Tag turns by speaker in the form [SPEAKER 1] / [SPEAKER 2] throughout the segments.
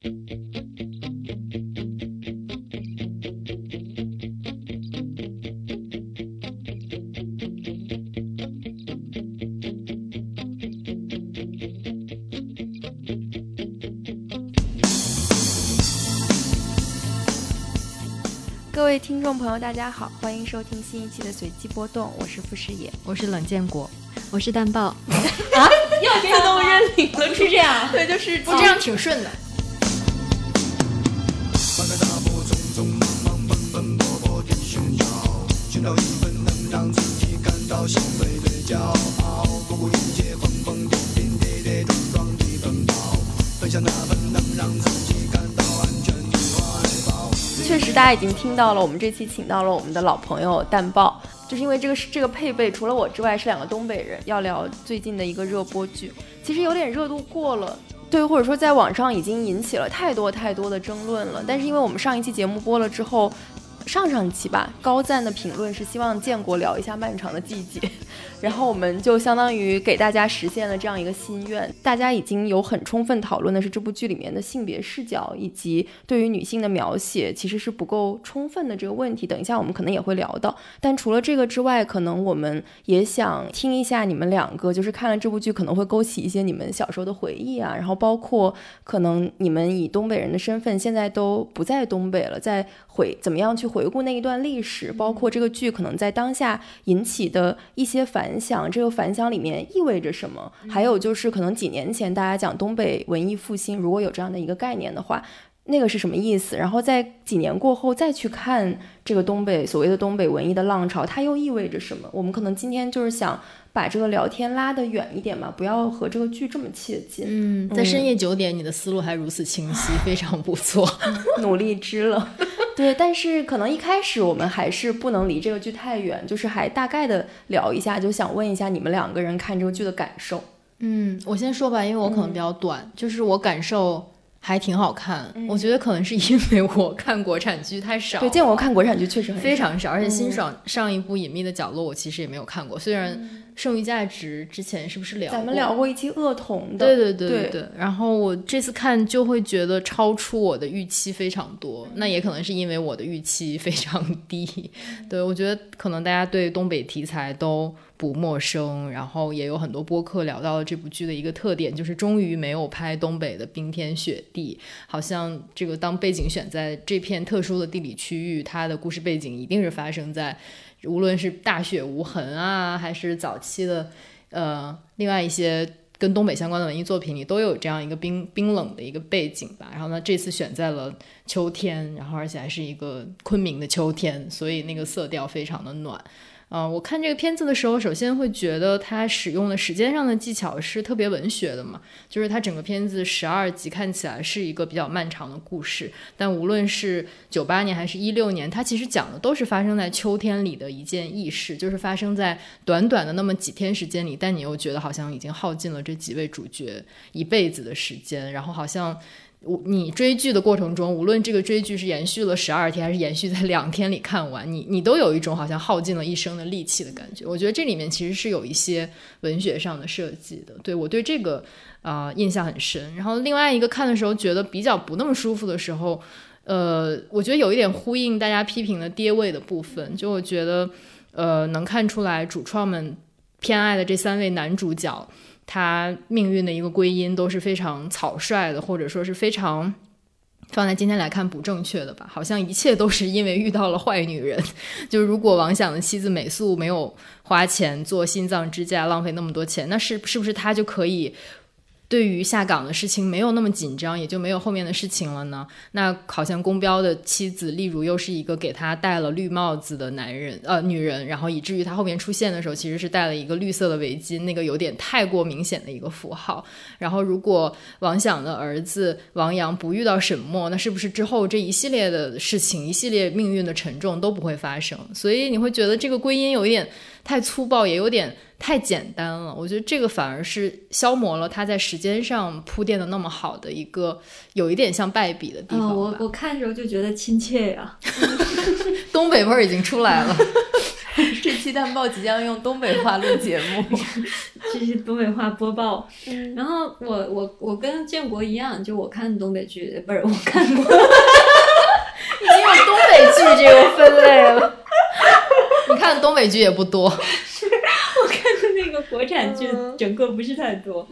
[SPEAKER 1] 各位听众朋友，大家好，欢迎收听新一期的随机波动，我是傅师野，
[SPEAKER 2] 我是冷建国，
[SPEAKER 3] 我是蛋爆。
[SPEAKER 1] 啊，又自动认领了，
[SPEAKER 2] 是这样？
[SPEAKER 1] 对，就是
[SPEAKER 2] 不这样挺顺的。
[SPEAKER 1] 大家已经听到了，我们这期请到了我们的老朋友蛋爆，就是因为这个是这个配备，除了我之外是两个东北人，要聊最近的一个热播剧，其实有点热度过了，对，或者说在网上已经引起了太多太多的争论了。但是因为我们上一期节目播了之后，上上期吧，高赞的评论是希望建国聊一下漫长的季节。然后我们就相当于给大家实现了这样一个心愿。大家已经有很充分讨论的是这部剧里面的性别视角以及对于女性的描写其实是不够充分的这个问题。等一下我们可能也会聊到。但除了这个之外，可能我们也想听一下你们两个，就是看了这部剧可能会勾起一些你们小时候的回忆啊。然后包括可能你们以东北人的身份现在都不在东北了，在回怎么样去回顾那一段历史，包括这个剧可能在当下引起的一些反。响，这个反响里面意味着什么？还有就是，可能几年前大家讲东北文艺复兴，如果有这样的一个概念的话，那个是什么意思？然后在几年过后再去看这个东北所谓的东北文艺的浪潮，它又意味着什么？我们可能今天就是想把这个聊天拉得远一点嘛，不要和这个剧这么切近。
[SPEAKER 2] 嗯，在深夜九点，你的思路还如此清晰，非常不错，
[SPEAKER 1] 努力之了。对，但是可能一开始我们还是不能离这个剧太远，就是还大概的聊一下，就想问一下你们两个人看这个剧的感受。
[SPEAKER 2] 嗯，我先说吧，因为我可能比较短，就是我感受还挺好看。我觉得可能是因为我看国产剧太少，
[SPEAKER 1] 对，见我看国产剧确实
[SPEAKER 2] 非常少，而且辛爽上一部《隐秘的角落》我其实也没有看过，虽然。剩余价值之前是不是聊？
[SPEAKER 1] 咱们聊过一期恶童的。
[SPEAKER 2] 对对对对对。然后我这次看就会觉得超出我的预期非常多，那也可能是因为我的预期非常低。对，我觉得可能大家对东北题材都不陌生，然后也有很多播客聊到了这部剧的一个特点，就是终于没有拍东北的冰天雪地，好像这个当背景选在这片特殊的地理区域，它的故事背景一定是发生在。无论是大雪无痕啊，还是早期的，呃，另外一些跟东北相关的文艺作品里，都有这样一个冰冰冷的一个背景吧。然后呢，这次选在了秋天，然后而且还是一个昆明的秋天，所以那个色调非常的暖。嗯，我看这个片子的时候，首先会觉得它使用的时间上的技巧是特别文学的嘛，就是它整个片子十二集看起来是一个比较漫长的故事，但无论是九八年还是一六年，它其实讲的都是发生在秋天里的一件轶事，就是发生在短短的那么几天时间里，但你又觉得好像已经耗尽了这几位主角一辈子的时间，然后好像。我你追剧的过程中，无论这个追剧是延续了十二天，还是延续在两天里看完，你你都有一种好像耗尽了一生的力气的感觉。我觉得这里面其实是有一些文学上的设计的，对我对这个啊印象很深。然后另外一个看的时候觉得比较不那么舒服的时候，呃，我觉得有一点呼应大家批评的跌位的部分，就我觉得呃能看出来主创们偏爱的这三位男主角。他命运的一个归因都是非常草率的，或者说是非常 放在今天来看不正确的吧？好像一切都是因为遇到了坏女人。就如果王想的妻子美素没有花钱做心脏支架，浪费那么多钱，那是是不是他就可以？对于下岗的事情没有那么紧张，也就没有后面的事情了呢。那好像公标的妻子，例如又是一个给他戴了绿帽子的男人，呃，女人，然后以至于他后面出现的时候，其实是戴了一个绿色的围巾，那个有点太过明显的一个符号。然后如果王想的儿子王阳不遇到沈墨，那是不是之后这一系列的事情，一系列命运的沉重都不会发生？所以你会觉得这个归因有一点太粗暴，也有点。太简单了，我觉得这个反而是消磨了他在时间上铺垫的那么好的一个，有一点像败笔的地方。
[SPEAKER 3] 我我看的时候就觉得亲切呀，
[SPEAKER 2] 东北味儿已经出来了。
[SPEAKER 1] 这期期蛋报即将用东北话录节目，
[SPEAKER 3] 这是东北话播报。然后我我我跟建国一样，就我看东北剧，不是我看过，
[SPEAKER 2] 已经有东北剧这个分类了。你看东北剧也不多，
[SPEAKER 3] 那个国产剧，整个不是太多，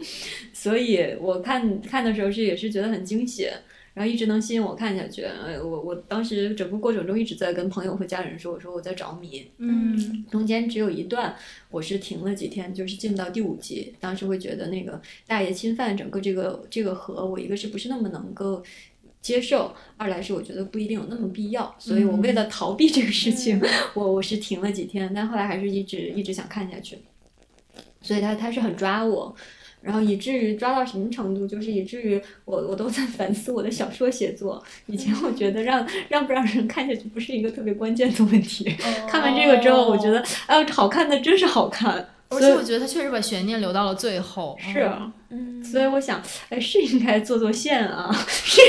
[SPEAKER 3] 所以我看看的时候是也是觉得很惊喜。然后一直能吸引我看下去，呃，我我当时整个过程中一直在跟朋友和家人说，我说我在着迷，
[SPEAKER 1] 嗯，
[SPEAKER 3] 中间只有一段我是停了几天，就是进到第五集，当时会觉得那个大爷侵犯整个这个这个河，我一个是不是那么能够接受，二来是我觉得不一定有那么必要，所以我为了逃避这个事情，我我是停了几天，但后来还是一直一直想看下去，所以他他是很抓我。然后以至于抓到什么程度，就是以至于我我都在反思我的小说写作。以前我觉得让让不让人看下去不是一个特别关键的问题，看完这个之后，我觉得哎，好看的真是好看。
[SPEAKER 2] 而且我觉得他确实把悬念留到了最后。
[SPEAKER 3] 是，嗯，所以我想，哎，是应该做做线啊。是。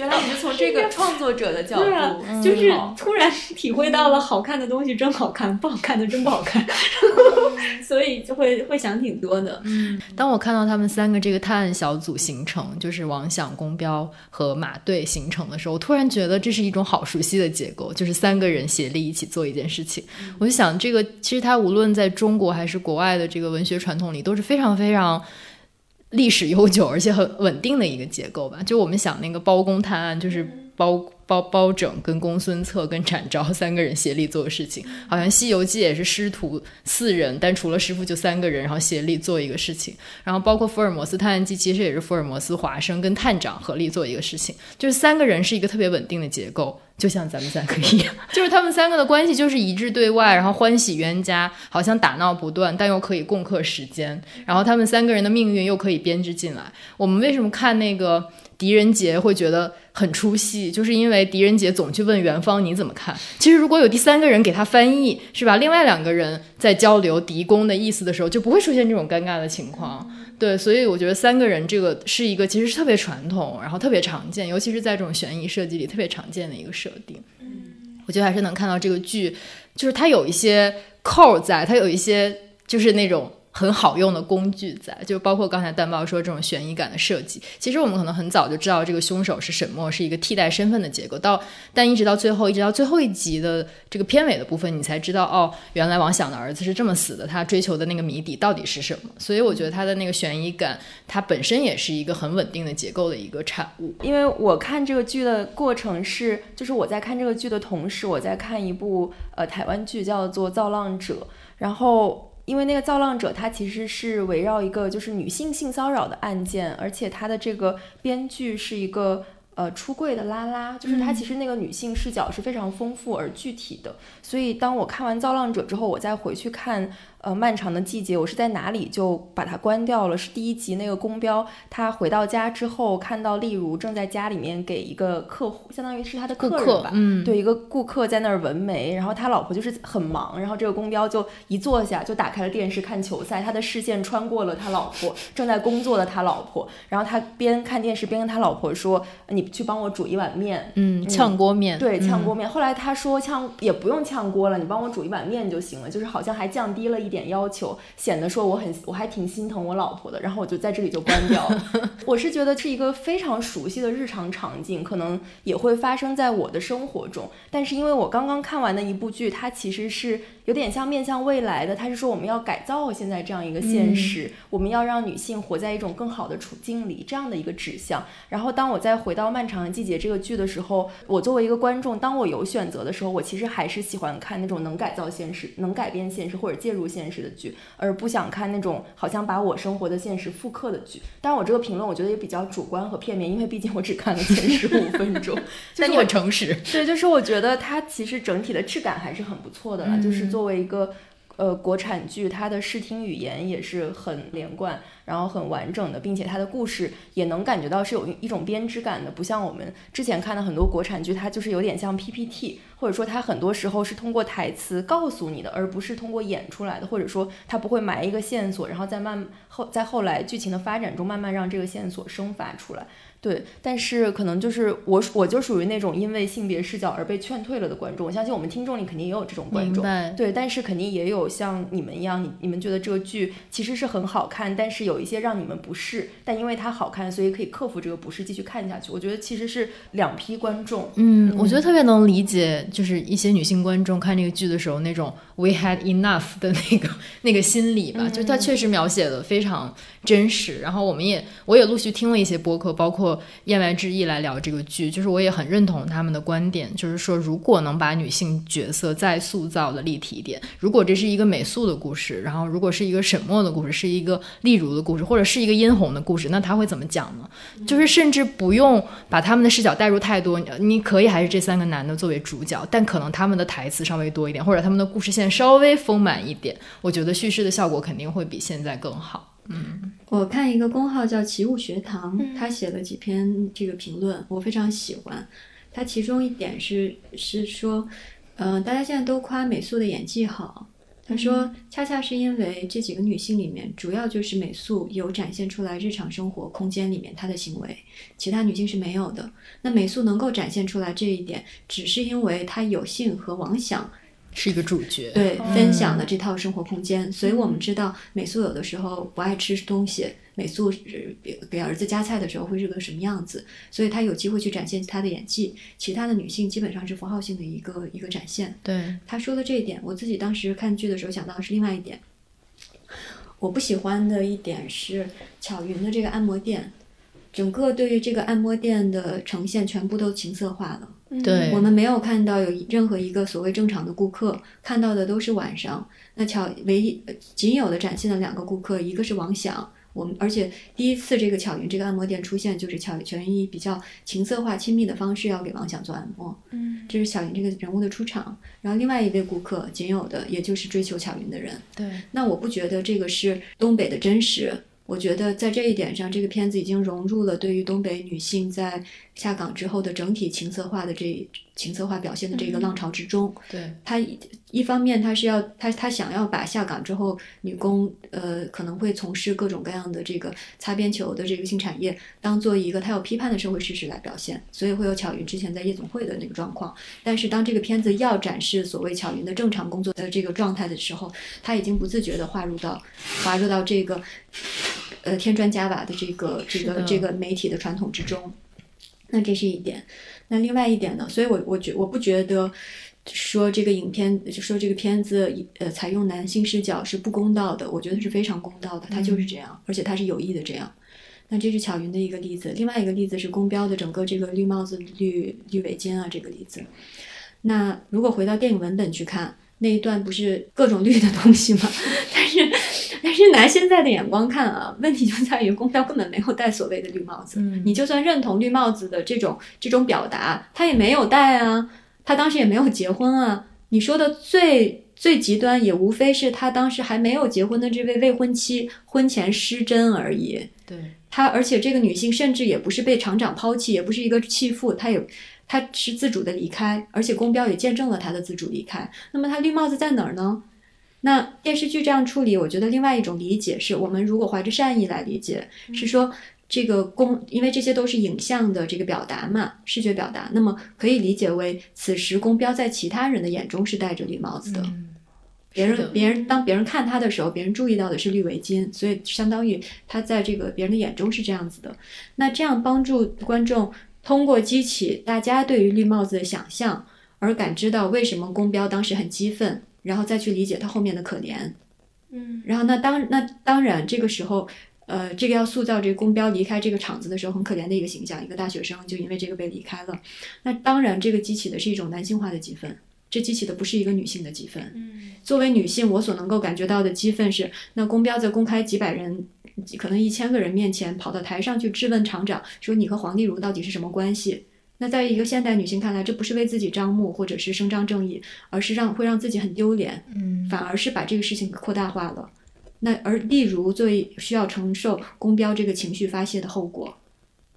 [SPEAKER 1] 原来你是从这个 创作者的角度，
[SPEAKER 3] 就是突然体会到了好看的东西真好看，不好看的真不好看，所以就会会想挺多的。
[SPEAKER 2] 嗯，当我看到他们三个这个探案小组形成，就是王想、公标和马队形成的时候，我突然觉得这是一种好熟悉的结构，就是三个人协力一起做一件事情。我就想，这个其实它无论在中国还是国外的这个文学传统里，都是非常非常。历史悠久而且很稳定的一个结构吧，就我们想那个包公探案，就是包包包拯跟公孙策跟展昭 三个人协力做的事情，好像《西游记》也是师徒四人，但除了师傅就三个人，然后协力做一个事情，然后包括《福尔摩斯探案记》，其实也是福尔摩斯、华生跟探长合力做一个事情，就是三个人是一个特别稳定的结构。就像咱们三个一样，就是他们三个的关系就是一致对外，然后欢喜冤家，好像打闹不断，但又可以共克时间。然后他们三个人的命运又可以编织进来。我们为什么看那个狄仁杰会觉得很出戏？就是因为狄仁杰总去问元芳你怎么看。其实如果有第三个人给他翻译，是吧？另外两个人在交流狄公的意思的时候，就不会出现这种尴尬的情况。对，所以我觉得三个人这个是一个其实是特别传统，然后特别常见，尤其是在这种悬疑设计里特别常见的一个设定。嗯，我觉得还是能看到这个剧，就是它有一些扣在，它有一些就是那种。很好用的工具在，就包括刚才蛋包说这种悬疑感的设计。其实我们可能很早就知道这个凶手是沈墨，是一个替代身份的结构。到但一直到最后，一直到最后一集的这个片尾的部分，你才知道哦，原来王想的儿子是这么死的。他追求的那个谜底到底是什么？所以我觉得他的那个悬疑感，它本身也是一个很稳定的结构的一个产物。
[SPEAKER 1] 因为我看这个剧的过程是，就是我在看这个剧的同时，我在看一部呃台湾剧叫做《造浪者》，然后。因为那个造浪者，他其实是围绕一个就是女性性骚扰的案件，而且他的这个编剧是一个呃出柜的拉拉，就是他其实那个女性视角是非常丰富而具体的。所以当我看完造浪者之后，我再回去看。呃，漫长的季节，我是在哪里就把它关掉了。是第一集那个公标，他回到家之后，看到例如正在家里面给一个客户，相当于是他的客人吧，
[SPEAKER 2] 嗯，
[SPEAKER 1] 对，一个顾客在那儿纹眉，然后他老婆就是很忙，然后这个公标就一坐下就打开了电视看球赛，他的视线穿过了他老婆正在工作的他老婆，然后他边看电视边跟他老婆说：“你去帮我煮一碗面，
[SPEAKER 2] 嗯，炝锅面，
[SPEAKER 1] 对，炝锅面。”后来他说：“炝也不用炝锅了，你帮我煮一碗面就行了。”就是好像还降低了一。点要求显得说我很我还挺心疼我老婆的，然后我就在这里就关掉了。我是觉得是一个非常熟悉的日常场景，可能也会发生在我的生活中。但是因为我刚刚看完的一部剧，它其实是有点像面向未来的，它是说我们要改造现在这样一个现实，我们要让女性活在一种更好的处境里这样的一个指向。然后当我再回到《漫长的季节》这个剧的时候，我作为一个观众，当我有选择的时候，我其实还是喜欢看那种能改造现实、能改变现实或者介入现。实的剧，而不想看那种好像把我生活的现实复刻的剧。当然，我这个评论我觉得也比较主观和片面，因为毕竟我只看了前十五分钟。
[SPEAKER 2] 但你很诚实。
[SPEAKER 1] 对，就是我觉得它其实整体的质感还是很不错的了。就是作为一个呃国产剧，它的视听语言也是很连贯。然后很完整的，并且它的故事也能感觉到是有一种编织感的，不像我们之前看的很多国产剧，它就是有点像 PPT，或者说它很多时候是通过台词告诉你的，而不是通过演出来的，或者说它不会埋一个线索，然后再慢后在后来剧情的发展中慢慢让这个线索生发出来。对，但是可能就是我，我就属于那种因为性别视角而被劝退了的观众。我相信我们听众里肯定也有这种观众，对，但是肯定也有像你们一样，你你们觉得这个剧其实是很好看，但是有一些让你们不适，但因为它好看，所以可以克服这个不适继续看下去。我觉得其实是两批观众。
[SPEAKER 2] 嗯，我觉得特别能理解，就是一些女性观众看这个剧的时候那种 “we had enough” 的那个 那个心理吧，就它确实描写的非常真实。然后我们也我也陆续听了一些播客，包括。言外之意来聊这个剧，就是我也很认同他们的观点，就是说，如果能把女性角色再塑造的立体一点，如果这是一个美素的故事，然后如果是一个沈墨的故事，是一个丽如的故事，或者是一个殷红的故事，那他会怎么讲呢？就是甚至不用把他们的视角带入太多，你可以还是这三个男的作为主角，但可能他们的台词稍微多一点，或者他们的故事线稍微丰满一点，我觉得叙事的效果肯定会比现在更好。嗯，
[SPEAKER 3] 我看一个公号叫奇物学堂，他写了几篇这个评论，我非常喜欢。他其中一点是是说，嗯，大家现在都夸美素的演技好。他说，恰恰是因为这几个女性里面，主要就是美素有展现出来日常生活空间里面她的行为，其他女性是没有的。那美素能够展现出来这一点，只是因为她有幸和王想。
[SPEAKER 2] 是一个主角，
[SPEAKER 3] 对，分享的这套生活空间，所以我们知道美素有的时候不爱吃东西，美素给给儿子夹菜的时候会是个什么样子，所以她有机会去展现她的演技。其他的女性基本上是符号性的一个一个展现。
[SPEAKER 2] 对，
[SPEAKER 3] 他说的这一点，我自己当时看剧的时候想到的是另外一点，我不喜欢的一点是巧云的这个按摩店，整个对于这个按摩店的呈现全部都情色化了。
[SPEAKER 2] 对
[SPEAKER 3] 我们没有看到有任何一个所谓正常的顾客，看到的都是晚上。那巧唯一仅有的展现了两个顾客，一个是王想，我们而且第一次这个巧云这个按摩店出现，就是巧巧云以比较情色化、亲密的方式要给王想做按摩。
[SPEAKER 1] 嗯，
[SPEAKER 3] 这是巧云这个人物的出场。然后另外一位顾客仅有的，也就是追求巧云的人。
[SPEAKER 1] 对，
[SPEAKER 3] 那我不觉得这个是东北的真实。我觉得在这一点上，这个片子已经融入了对于东北女性在下岗之后的整体情色化的这情色化表现的这个浪潮之中。
[SPEAKER 2] 对，
[SPEAKER 3] 他一方面他是要他他想要把下岗之后女工呃可能会从事各种各样的这个擦边球的这个性产业当做一个他有批判的社会事实来表现，所以会有巧云之前在夜总会的那个状况。但是当这个片子要展示所谓巧云的正常工作的这个状态的时候，他已经不自觉地划入到划入到这个。呃，添砖加瓦的这个这个这个媒体的传统之中，那这是一点。那另外一点呢？所以我我觉我不觉得说这个影片就说这个片子呃采用男性视角是不公道的，我觉得是非常公道的，它就是这样，而且它是有意的这样。那这是巧云的一个例子，另外一个例子是公标的整个这个绿帽子、绿绿围巾啊这个例子。那如果回到电影文本去看。那一段不是各种绿的东西吗？但是，但是拿现在的眼光看啊，问题就在于公标根本没有戴所谓的绿帽子。你就算认同绿帽子的这种这种表达，他也没有戴啊，他当时也没有结婚啊。你说的最最极端，也无非是他当时还没有结婚的这位未婚妻婚前失贞而已。
[SPEAKER 2] 对
[SPEAKER 3] 他，而且这个女性甚至也不是被厂长抛弃，也不是一个弃妇，她有。他是自主的离开，而且公标也见证了他的自主离开。那么他绿帽子在哪儿呢？那电视剧这样处理，我觉得另外一种理解是我们如果怀着善意来理解，是说这个公，因为这些都是影像的这个表达嘛，视觉表达，那么可以理解为此时公标在其他人的眼中是戴着绿帽子的。别人别人当别人看他的时候，别人注意到的是绿围巾，所以相当于他在这个别人的眼中是这样子的。那这样帮助观众。通过激起大家对于绿帽子的想象，而感知到为什么公标当时很激愤，然后再去理解他后面的可怜。
[SPEAKER 1] 嗯，
[SPEAKER 3] 然后那当那当然这个时候，呃，这个要塑造这个宫标离开这个厂子的时候很可怜的一个形象，一个大学生就因为这个被离开了。那当然这个激起的是一种男性化的激愤，这激起的不是一个女性的激愤。
[SPEAKER 1] 嗯，
[SPEAKER 3] 作为女性，我所能够感觉到的激愤是，那宫标在公开几百人。可能一千个人面前跑到台上去质问厂长，说你和黄丽茹到底是什么关系？那在一个现代女性看来，这不是为自己张目或者是伸张正义，而是让会让自己很丢脸，
[SPEAKER 2] 嗯，
[SPEAKER 3] 反而是把这个事情扩大化了。那而例如作为需要承受公标这个情绪发泄的后果，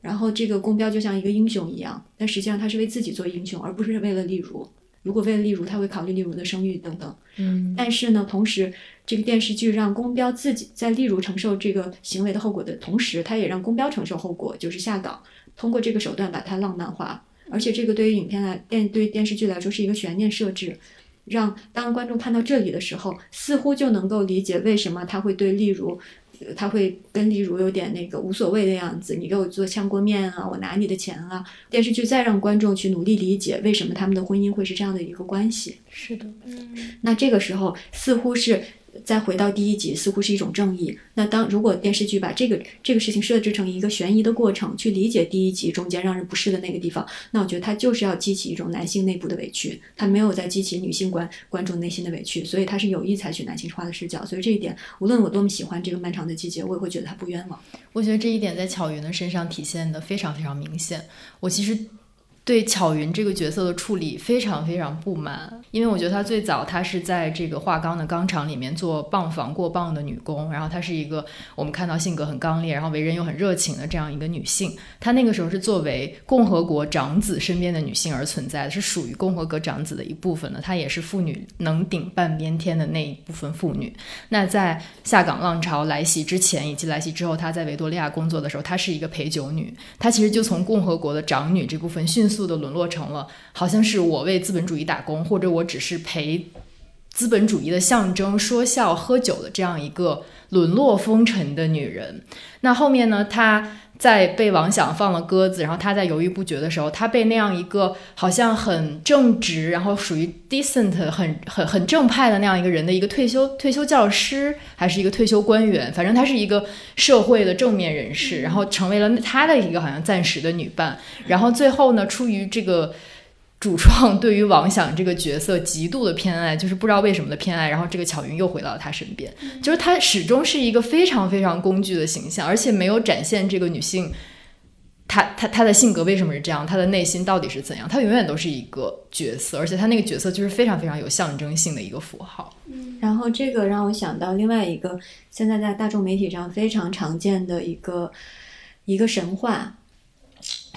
[SPEAKER 3] 然后这个公标就像一个英雄一样，但实际上他是为自己做英雄，而不是为了例如。如果为了例如，他会考虑例如的声誉等等。
[SPEAKER 2] 嗯，
[SPEAKER 3] 但是呢，同时这个电视剧让宫标自己在例如承受这个行为的后果的同时，他也让宫标承受后果，就是下岗。通过这个手段把它浪漫化。而且这个对于影片来电对于电视剧来说是一个悬念设置，让当观众看到这里的时候，似乎就能够理解为什么他会对例如。他会跟例如有点那个无所谓的样子，你给我做炝锅面啊，我拿你的钱啊。电视剧再让观众去努力理解为什么他们的婚姻会是这样的一个关系。
[SPEAKER 1] 是的，
[SPEAKER 3] 嗯，那这个时候似乎是。再回到第一集，似乎是一种正义。那当如果电视剧把这个这个事情设置成一个悬疑的过程，去理解第一集中间让人不适的那个地方，那我觉得它就是要激起一种男性内部的委屈，它没有在激起女性观观众内心的委屈，所以它是有意采取男性化的视角。所以这一点，无论我多么喜欢这个漫长的季节，我也会觉得它不冤枉。
[SPEAKER 2] 我觉得这一点在巧云的身上体现的非常非常明显。我其实。对巧云这个角色的处理非常非常不满，因为我觉得她最早她是在这个化钢的钢厂里面做棒房过磅的女工，然后她是一个我们看到性格很刚烈，然后为人又很热情的这样一个女性。她那个时候是作为共和国长子身边的女性而存在的，是属于共和国长子的一部分的。她也是妇女能顶半边天的那一部分妇女。那在下岗浪潮来袭之前以及来袭之后，她在维多利亚工作的时候，她是一个陪酒女。她其实就从共和国的长女这部分迅速。速的沦落成了，好像是我为资本主义打工，或者我只是陪资本主义的象征说笑喝酒的这样一个沦落风尘的女人。那后面呢？她。在被王想放了鸽子，然后他在犹豫不决的时候，他被那样一个好像很正直，然后属于 decent、很很很正派的那样一个人的一个退休退休教师，还是一个退休官员，反正他是一个社会的正面人士，然后成为了他的一个好像暂时的女伴，然后最后呢，出于这个。主创对于王想这个角色极度的偏爱，就是不知道为什么的偏爱。然后这个巧云又回到了他身边，就是他始终是一个非常非常工具的形象，而且没有展现这个女性，她她她的性格为什么是这样，她的内心到底是怎样，她永远都是一个角色，而且她那个角色就是非常非常有象征性的一个符号。
[SPEAKER 3] 嗯然后这个让我想到另外一个现在在大众媒体上非常常见的一个一个神话。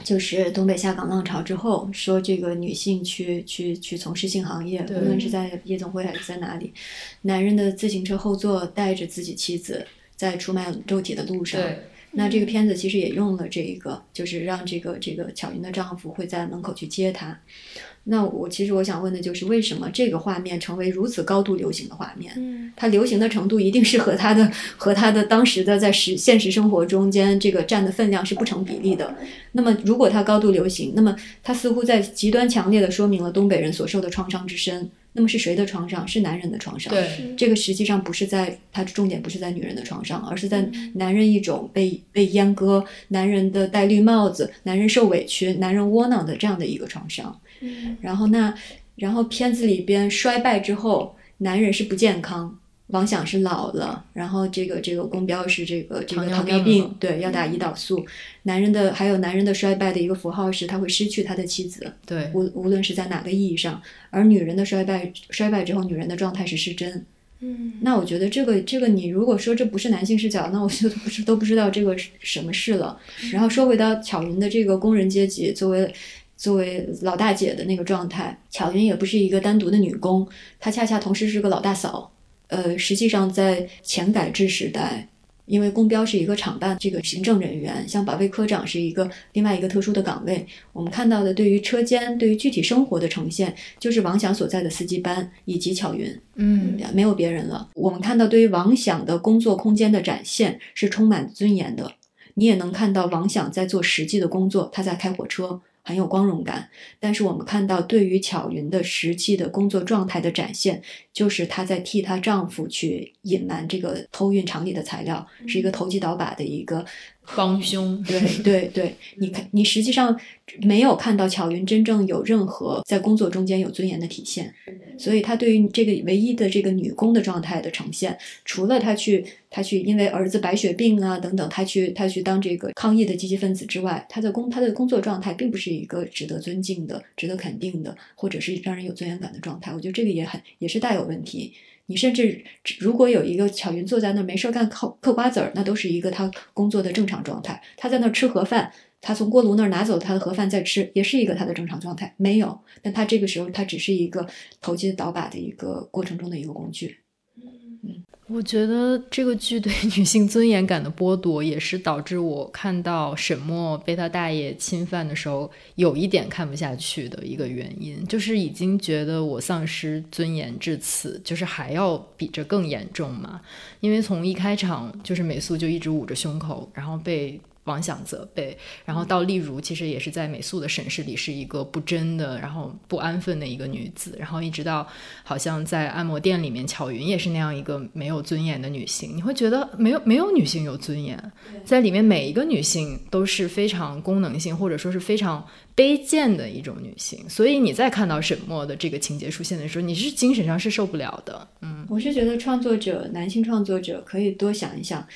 [SPEAKER 3] 就是东北下岗浪潮之后，说这个女性去去去从事性行业，无论是在夜总会还是在哪里，男人的自行车后座带着自己妻子在出卖肉体的路上。那这个片子其实也用了这一个，就是让这个这个巧云的丈夫会在门口去接她。那我其实我想问的就是，为什么这个画面成为如此高度流行的画面？嗯，它流行的程度一定是和它的和它的当时的在实现实生活中间这个占的分量是不成比例的。那么如果它高度流行，那么它似乎在极端强烈的说明了东北人所受的创伤之深。那么是谁的创伤？是男人的创伤。
[SPEAKER 2] 对，
[SPEAKER 3] 这个实际上不是在它的重点不是在女人的创伤，而是在男人一种被被阉割、男人的戴绿帽子、男人受委屈、男人窝囊的这样的一个创伤。然后那，然后片子里边衰败之后，男人是不健康，王想是老了，然后这个这个公标是这个这个糖尿病，对，要打胰岛素。男人的还有男人的衰败的一个符号是他会失去他的妻子，
[SPEAKER 2] 对，
[SPEAKER 3] 无无论是在哪个意义上。而女人的衰败衰败之后，女人的状态是失真。
[SPEAKER 1] 嗯，
[SPEAKER 3] 那我觉得这个这个你如果说这不是男性视角，那我就不是都不知道这个什么事了。然后说回到巧云的这个工人阶级作为。作为老大姐的那个状态，巧云也不是一个单独的女工，她恰恰同时是个老大嫂。呃，实际上在前改制时代，因为公标是一个厂办这个行政人员，像保卫科长是一个另外一个特殊的岗位。我们看到的对于车间、对于具体生活的呈现，就是王想所在的司机班以及巧云，
[SPEAKER 2] 嗯，
[SPEAKER 3] 没有别人了。我们看到对于王想的工作空间的展现是充满尊严的，你也能看到王想在做实际的工作，他在开火车。很有光荣感，但是我们看到对于巧云的实际的工作状态的展现，就是她在替她丈夫去隐瞒这个偷运厂里的材料，是一个投机倒把的一个。
[SPEAKER 2] 帮凶，
[SPEAKER 3] 对对对，你看，你实际上没有看到巧云真正有任何在工作中间有尊严的体现，所以她对于这个唯一的这个女工的状态的呈现，除了她去她去因为儿子白血病啊等等，她去她去当这个抗议的积极分子之外，她的工她的工作状态并不是一个值得尊敬的、值得肯定的，或者是让人有尊严感的状态。我觉得这个也很也是大有问题。你甚至如果有一个巧云坐在那儿没事干嗑嗑瓜子儿，那都是一个他工作的正常状态。他在那儿吃盒饭，他从锅炉那儿拿走他的盒饭再吃，也是一个他的正常状态。没有，但他这个时候他只是一个投机倒把的一个过程中的一个工具。
[SPEAKER 2] 我觉得这个剧对女性尊严感的剥夺，也是导致我看到沈墨被他大爷侵犯的时候，有一点看不下去的一个原因，就是已经觉得我丧失尊严至此，就是还要比这更严重嘛？因为从一开场就是美素就一直捂着胸口，然后被。妄想责备，然后到例如，其实也是在美素的审视里是一个不贞的，然后不安分的一个女子，然后一直到好像在按摩店里面，巧云也是那样一个没有尊严的女性。你会觉得没有没有女性有尊严，在里面每一个女性都是非常功能性或者说是非常卑贱的一种女性。所以你在看到沈墨的这个情节出现的时候，你是精神上是受不了的。嗯，
[SPEAKER 3] 我是觉得创作者男性创作者可以多想一想。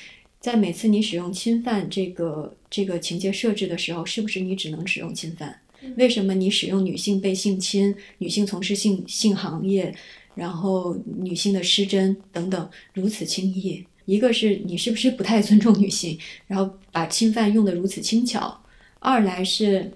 [SPEAKER 3] 在每次你使用侵犯这个这个情节设置的时候，是不是你只能使用侵犯？为什么你使用女性被性侵、女性从事性性行业，然后女性的失贞等等如此轻易？一个是你是不是不太尊重女性，然后把侵犯用的如此轻巧；二来是，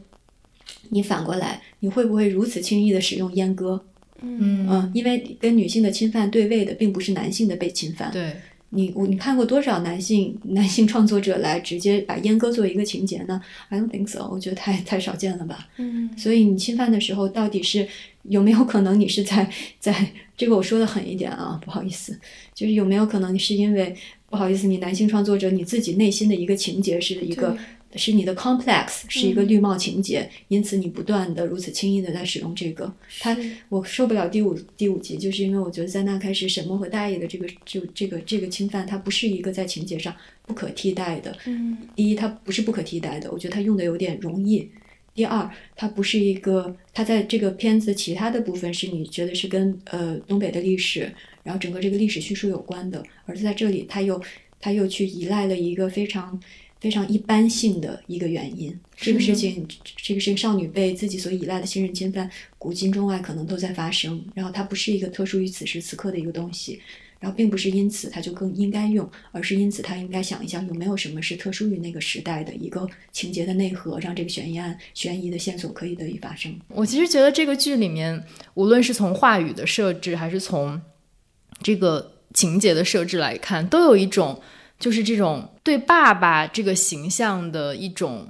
[SPEAKER 3] 你反过来你会不会如此轻易的使用阉割？
[SPEAKER 2] 嗯
[SPEAKER 3] 嗯，因为跟女性的侵犯对位的并不是男性的被侵犯。
[SPEAKER 2] 对。
[SPEAKER 3] 你我你看过多少男性男性创作者来直接把阉割作为一个情节呢？I don't think so，我觉得太太少见了吧。
[SPEAKER 1] 嗯，
[SPEAKER 3] 所以你侵犯的时候，到底是有没有可能你是在在这个我说的狠一点啊，不好意思，就是有没有可能你是因为不好意思，你男性创作者你自己内心的一个情节是一个。是你的 complex 是一个绿帽情节，因此你不断的如此轻易的在使用这个。他我受不了第五第五集，就是因为我觉得在那开始沈墨和大爷的这个就这个这个侵犯，它不是一个在情节上不可替代的。
[SPEAKER 1] 嗯，
[SPEAKER 3] 第一，它不是不可替代的，我觉得他用的有点容易。第二，它不是一个，它在这个片子其他的部分是你觉得是跟呃东北的历史，然后整个这个历史叙述有关的，而在这里它又它又去依赖了一个非常。非常一般性的一个原因，这个事情，这个事情，少女被自己所依赖的信任侵犯，古今中外可能都在发生。然后它不是一个特殊于此时此刻的一个东西，然后并不是因此它就更应该用，而是因此它应该想一想有没有什么是特殊于那个时代的一个情节的内核，让这个悬疑案、悬疑的线索可以得以发生。
[SPEAKER 2] 我其实觉得这个剧里面，无论是从话语的设置，还是从这个情节的设置来看，都有一种。就是这种对爸爸这个形象的一种。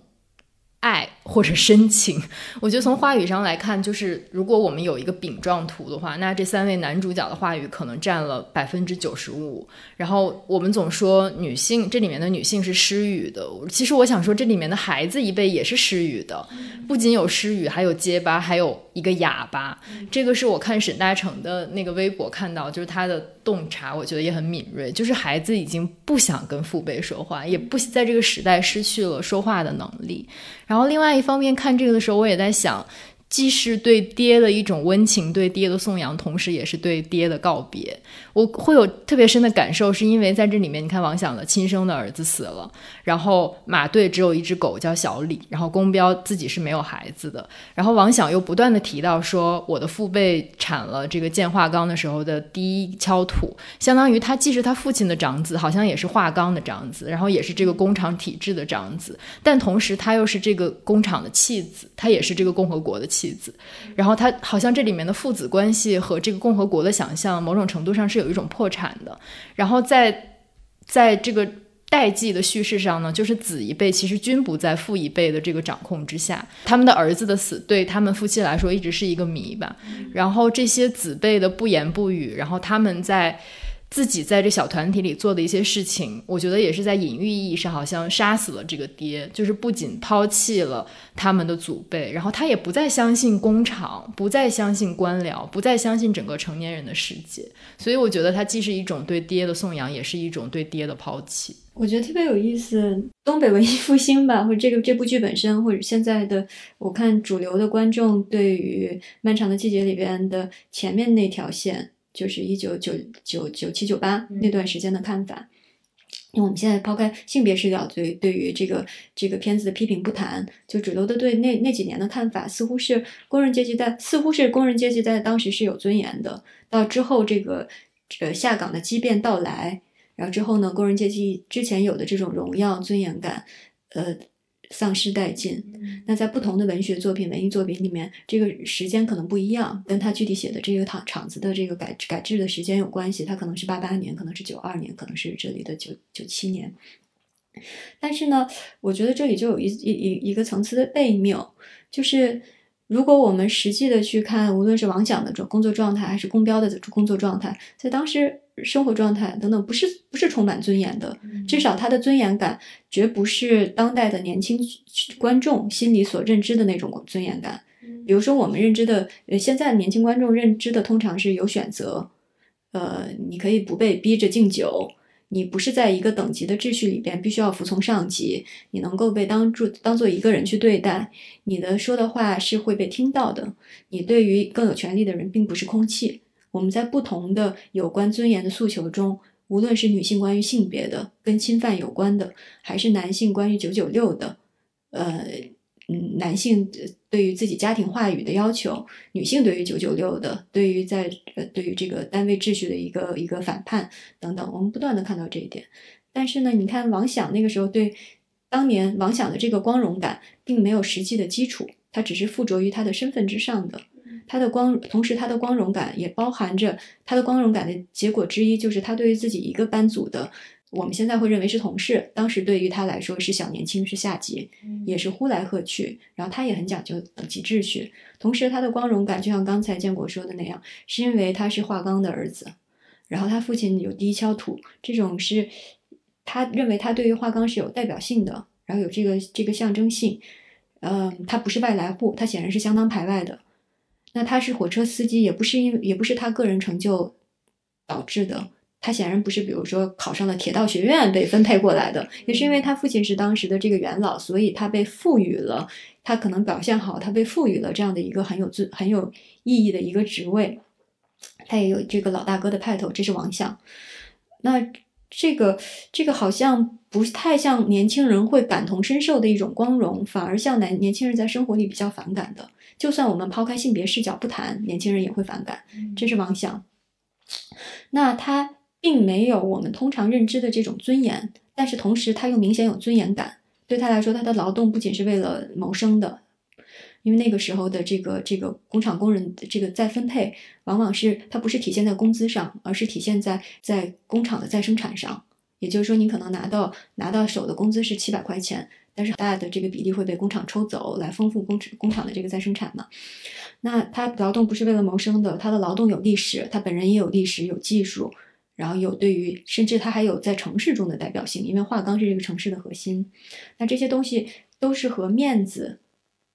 [SPEAKER 2] 爱或者深情，我觉得从话语上来看，就是如果我们有一个饼状图的话，那这三位男主角的话语可能占了百分之九十五。然后我们总说女性这里面的女性是失语的，其实我想说这里面的孩子一辈也是失语的，不仅有失语，还有结巴，还有一个哑巴。这个是我看沈大成的那个微博看到，就是他的洞察，我觉得也很敏锐，就是孩子已经不想跟父辈说话，也不在这个时代失去了说话的能力。然后另外一方面看这个的时候，我也在想。既是对爹的一种温情，对爹的颂扬，同时也是对爹的告别。我会有特别深的感受，是因为在这里面，你看王响的亲生的儿子死了，然后马队只有一只狗叫小李，然后宫彪自己是没有孩子的，然后王响又不断的提到说，我的父辈产了这个建化钢的时候的第一锹土，相当于他既是他父亲的长子，好像也是化钢的长子，然后也是这个工厂体制的长子，但同时他又是这个工厂的弃子，他也是这个共和国的。妻子，然后他好像这里面的父子关系和这个共和国的想象，某种程度上是有一种破产的。然后在在这个代际的叙事上呢，就是子一辈其实均不在父一辈的这个掌控之下，他们的儿子的死对他们夫妻来说一直是一个谜吧。然后这些子辈的不言不语，然后他们在。自己在这小团体里做的一些事情，我觉得也是在隐喻意义上，好像杀死了这个爹，就是不仅抛弃了他们的祖辈，然后他也不再相信工厂，不再相信官僚，不再相信整个成年人的世界。所以我觉得它既是一种对爹的颂扬，也是一种对爹的抛弃。
[SPEAKER 3] 我觉得特别有意思，东北文艺复兴吧，或者这个这部剧本身，或者现在的我看主流的观众对于《漫长的季节》里边的前面那条线。就是一九九九九七九八那段时间的看法，因为我们现在抛开性别视角对对于这个这个片子的批评不谈，就主流的对那那几年的看法，似乎是工人阶级在似乎是工人阶级在当时是有尊严的。到之后这个呃下岗的激变到来，然后之后呢，工人阶级之前有的这种荣耀尊严感，呃。丧失殆尽。那在不同的文学作品、文艺作品里面，这个时间可能不一样，跟他具体写的这个厂厂子的这个改改制的时间有关系。他可能是八八年，可能是九二年，可能是这里的九九七年。但是呢，我觉得这里就有一一一一个层次的悖谬，就是如果我们实际的去看，无论是王想的工作状态，还是公标的工作状态，在当时生活状态等等，不是不是充满尊严的，至少他的尊严感绝不是当代的年轻观众心里所认知的那种尊严感。比如说，我们认知的，呃，现在年轻观众认知的，通常是有选择，呃，你可以不被逼着敬酒。你不是在一个等级的秩序里边，必须要服从上级。你能够被当住当做一个人去对待，你的说的话是会被听到的。你对于更有权利的人，并不是空气。我们在不同的有关尊严的诉求中，无论是女性关于性别的、跟侵犯有关的，还是男性关于九九六的，呃。嗯，男性对于自己家庭话语的要求，女性对于九九六的，对于在呃对于这个单位秩序的一个一个反叛等等，我们不断的看到这一点。但是呢，你看王想那个时候对当年王想的这个光荣感，并没有实际的基础，他只是附着于他的身份之上的。他的光，同时他的光荣感也包含着他的光荣感的结果之一，就是他对于自己一个班组的。我们现在会认为是同事，当时对于他来说是小年轻，是下级，也是呼来喝去。然后他也很讲究等级秩序，同时他的光荣感就像刚才建国说的那样，是因为他是华刚的儿子，然后他父亲有第一锹土，这种是他认为他对于华刚是有代表性的，然后有这个这个象征性。嗯，他不是外来户，他显然是相当排外的。那他是火车司机，也不是因也不是他个人成就导致的。他显然不是，比如说考上了铁道学院被分配过来的，也是因为他父亲是当时的这个元老，所以他被赋予了，他可能表现好，他被赋予了这样的一个很有尊、很有意义的一个职位，他也有这个老大哥的派头，这是王相。那这个这个好像不太像年轻人会感同身受的一种光荣，反而像男年轻人在生活里比较反感的。就算我们抛开性别视角不谈，年轻人也会反感，这是王相。那他。并没有我们通常认知的这种尊严，但是同时他又明显有尊严感。对他来说，他的劳动不仅是为了谋生的，因为那个时候的这个这个工厂工人的这个再分配，往往是它不是体现在工资上，而是体现在在工厂的再生产上。也就是说，你可能拿到拿到手的工资是七百块钱，但是大的这个比例会被工厂抽走，来丰富工工厂的这个再生产嘛。那他劳动不是为了谋生的，他的劳动有历史，他本人也有历史有技术。然后有对于，甚至它还有在城市中的代表性，因为华钢是这个城市的核心。那这些东西都是和面子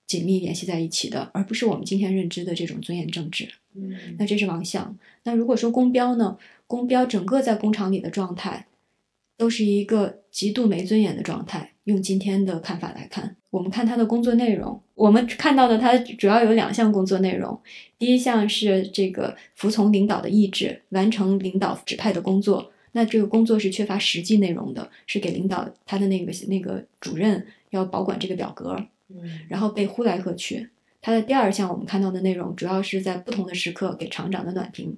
[SPEAKER 3] 紧密联系在一起的，而不是我们今天认知的这种尊严政治。
[SPEAKER 1] 嗯，
[SPEAKER 3] 那这是王相。那如果说公标呢？公标整个在工厂里的状态，都是一个极度没尊严的状态。用今天的看法来看，我们看他的工作内容，我们看到的他主要有两项工作内容。第一项是这个服从领导的意志，完成领导指派的工作。那这个工作是缺乏实际内容的，是给领导他的那个那个主任要保管这个表格，
[SPEAKER 1] 嗯，
[SPEAKER 3] 然后被呼来喝去。他的第二项我们看到的内容，主要是在不同的时刻给厂长的暖瓶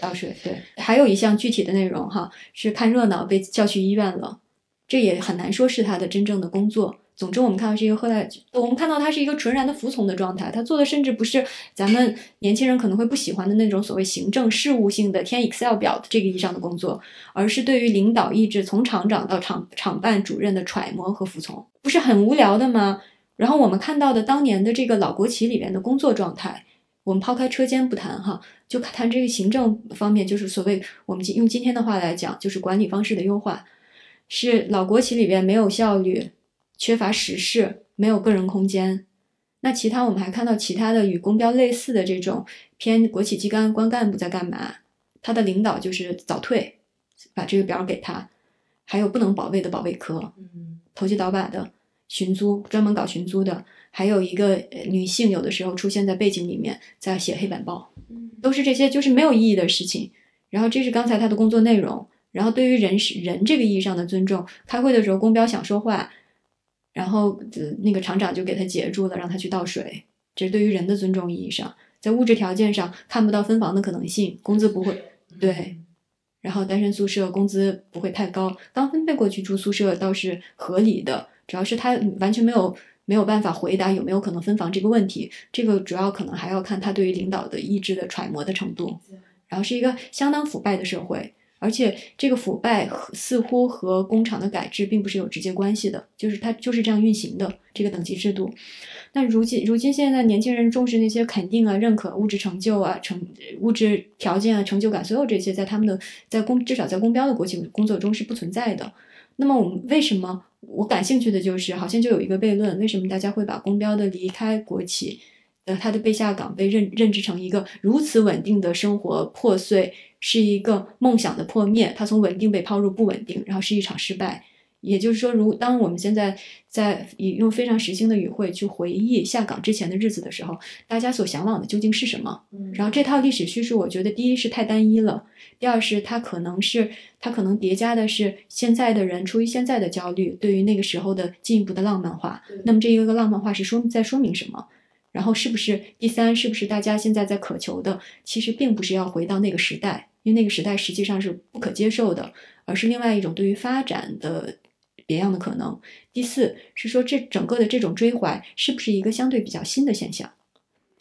[SPEAKER 3] 倒水。对，还有一项具体的内容哈，是看热闹被叫去医院了。这也很难说是他的真正的工作。总之，我们看到是一个后来，我们看到他是一个纯然的服从的状态。他做的甚至不是咱们年轻人可能会不喜欢的那种所谓行政事务性的填 Excel 表的这个意义上的工作，而是对于领导意志从厂长到厂厂办主任的揣摩和服从，不是很无聊的吗？然后我们看到的当年的这个老国企里边的工作状态，我们抛开车间不谈哈，就谈这个行政方面，就是所谓我们今用今天的话来讲，就是管理方式的优化。是老国企里边没有效率，缺乏实事，没有个人空间。那其他我们还看到其他的与公标类似的这种偏国企机关官干部在干嘛？他的领导就是早退，把这个表给他。还有不能保卫的保卫科，
[SPEAKER 1] 嗯，
[SPEAKER 3] 投机倒把的寻租，专门搞寻租的。还有一个女性，有的时候出现在背景里面，在写黑板报，都是这些就是没有意义的事情。然后这是刚才他的工作内容。然后对于人是人这个意义上的尊重，开会的时候公标想说话，然后那个厂长就给他截住了，让他去倒水。这是对于人的尊重意义上，在物质条件上看不到分房的可能性，工资不会对。然后单身宿舍工资不会太高，刚分配过去住宿舍倒是合理的，主要是他完全没有没有办法回答有没有可能分房这个问题。这个主要可能还要看他对于领导的意志的揣摩的程度。然后是一个相当腐败的社会，而且这个腐败似乎和工厂的改制并不是有直接关系的，就是它就是这样运行的这个等级制度。那如今如今现在年轻人重视那些肯定啊、认可、物质成就啊、成物质条件啊、成就感，所有这些在他们的在公至少在公标的国企工作中是不存在的。那么我们为什么我感兴趣的就是，好像就有一个悖论，为什么大家会把公标的离开国企，呃，他的被下岗被认认知成一个如此稳定的生活破碎，是一个梦想的破灭，它从稳定被抛入不稳定，然后是一场失败。也就是说，如当我们现在在以用非常时兴的语汇去回忆下岗之前的日子的时候，大家所向往的究竟是什么？然后这套历史叙述，我觉得第一是太单一了，第二是它可能是它可能叠加的是现在的人出于现在的焦虑，对于那个时候的进一步的浪漫化。那么这一个浪漫化是说在说明什么？然后是不是第三？是不是大家现在在渴求的，其实并不是要回到那个时代，因为那个时代实际上是不可接受的，而是另外一种对于发展的。别样的可能。第四是说，这整个的这种追怀是不是一个相对比较新的现象？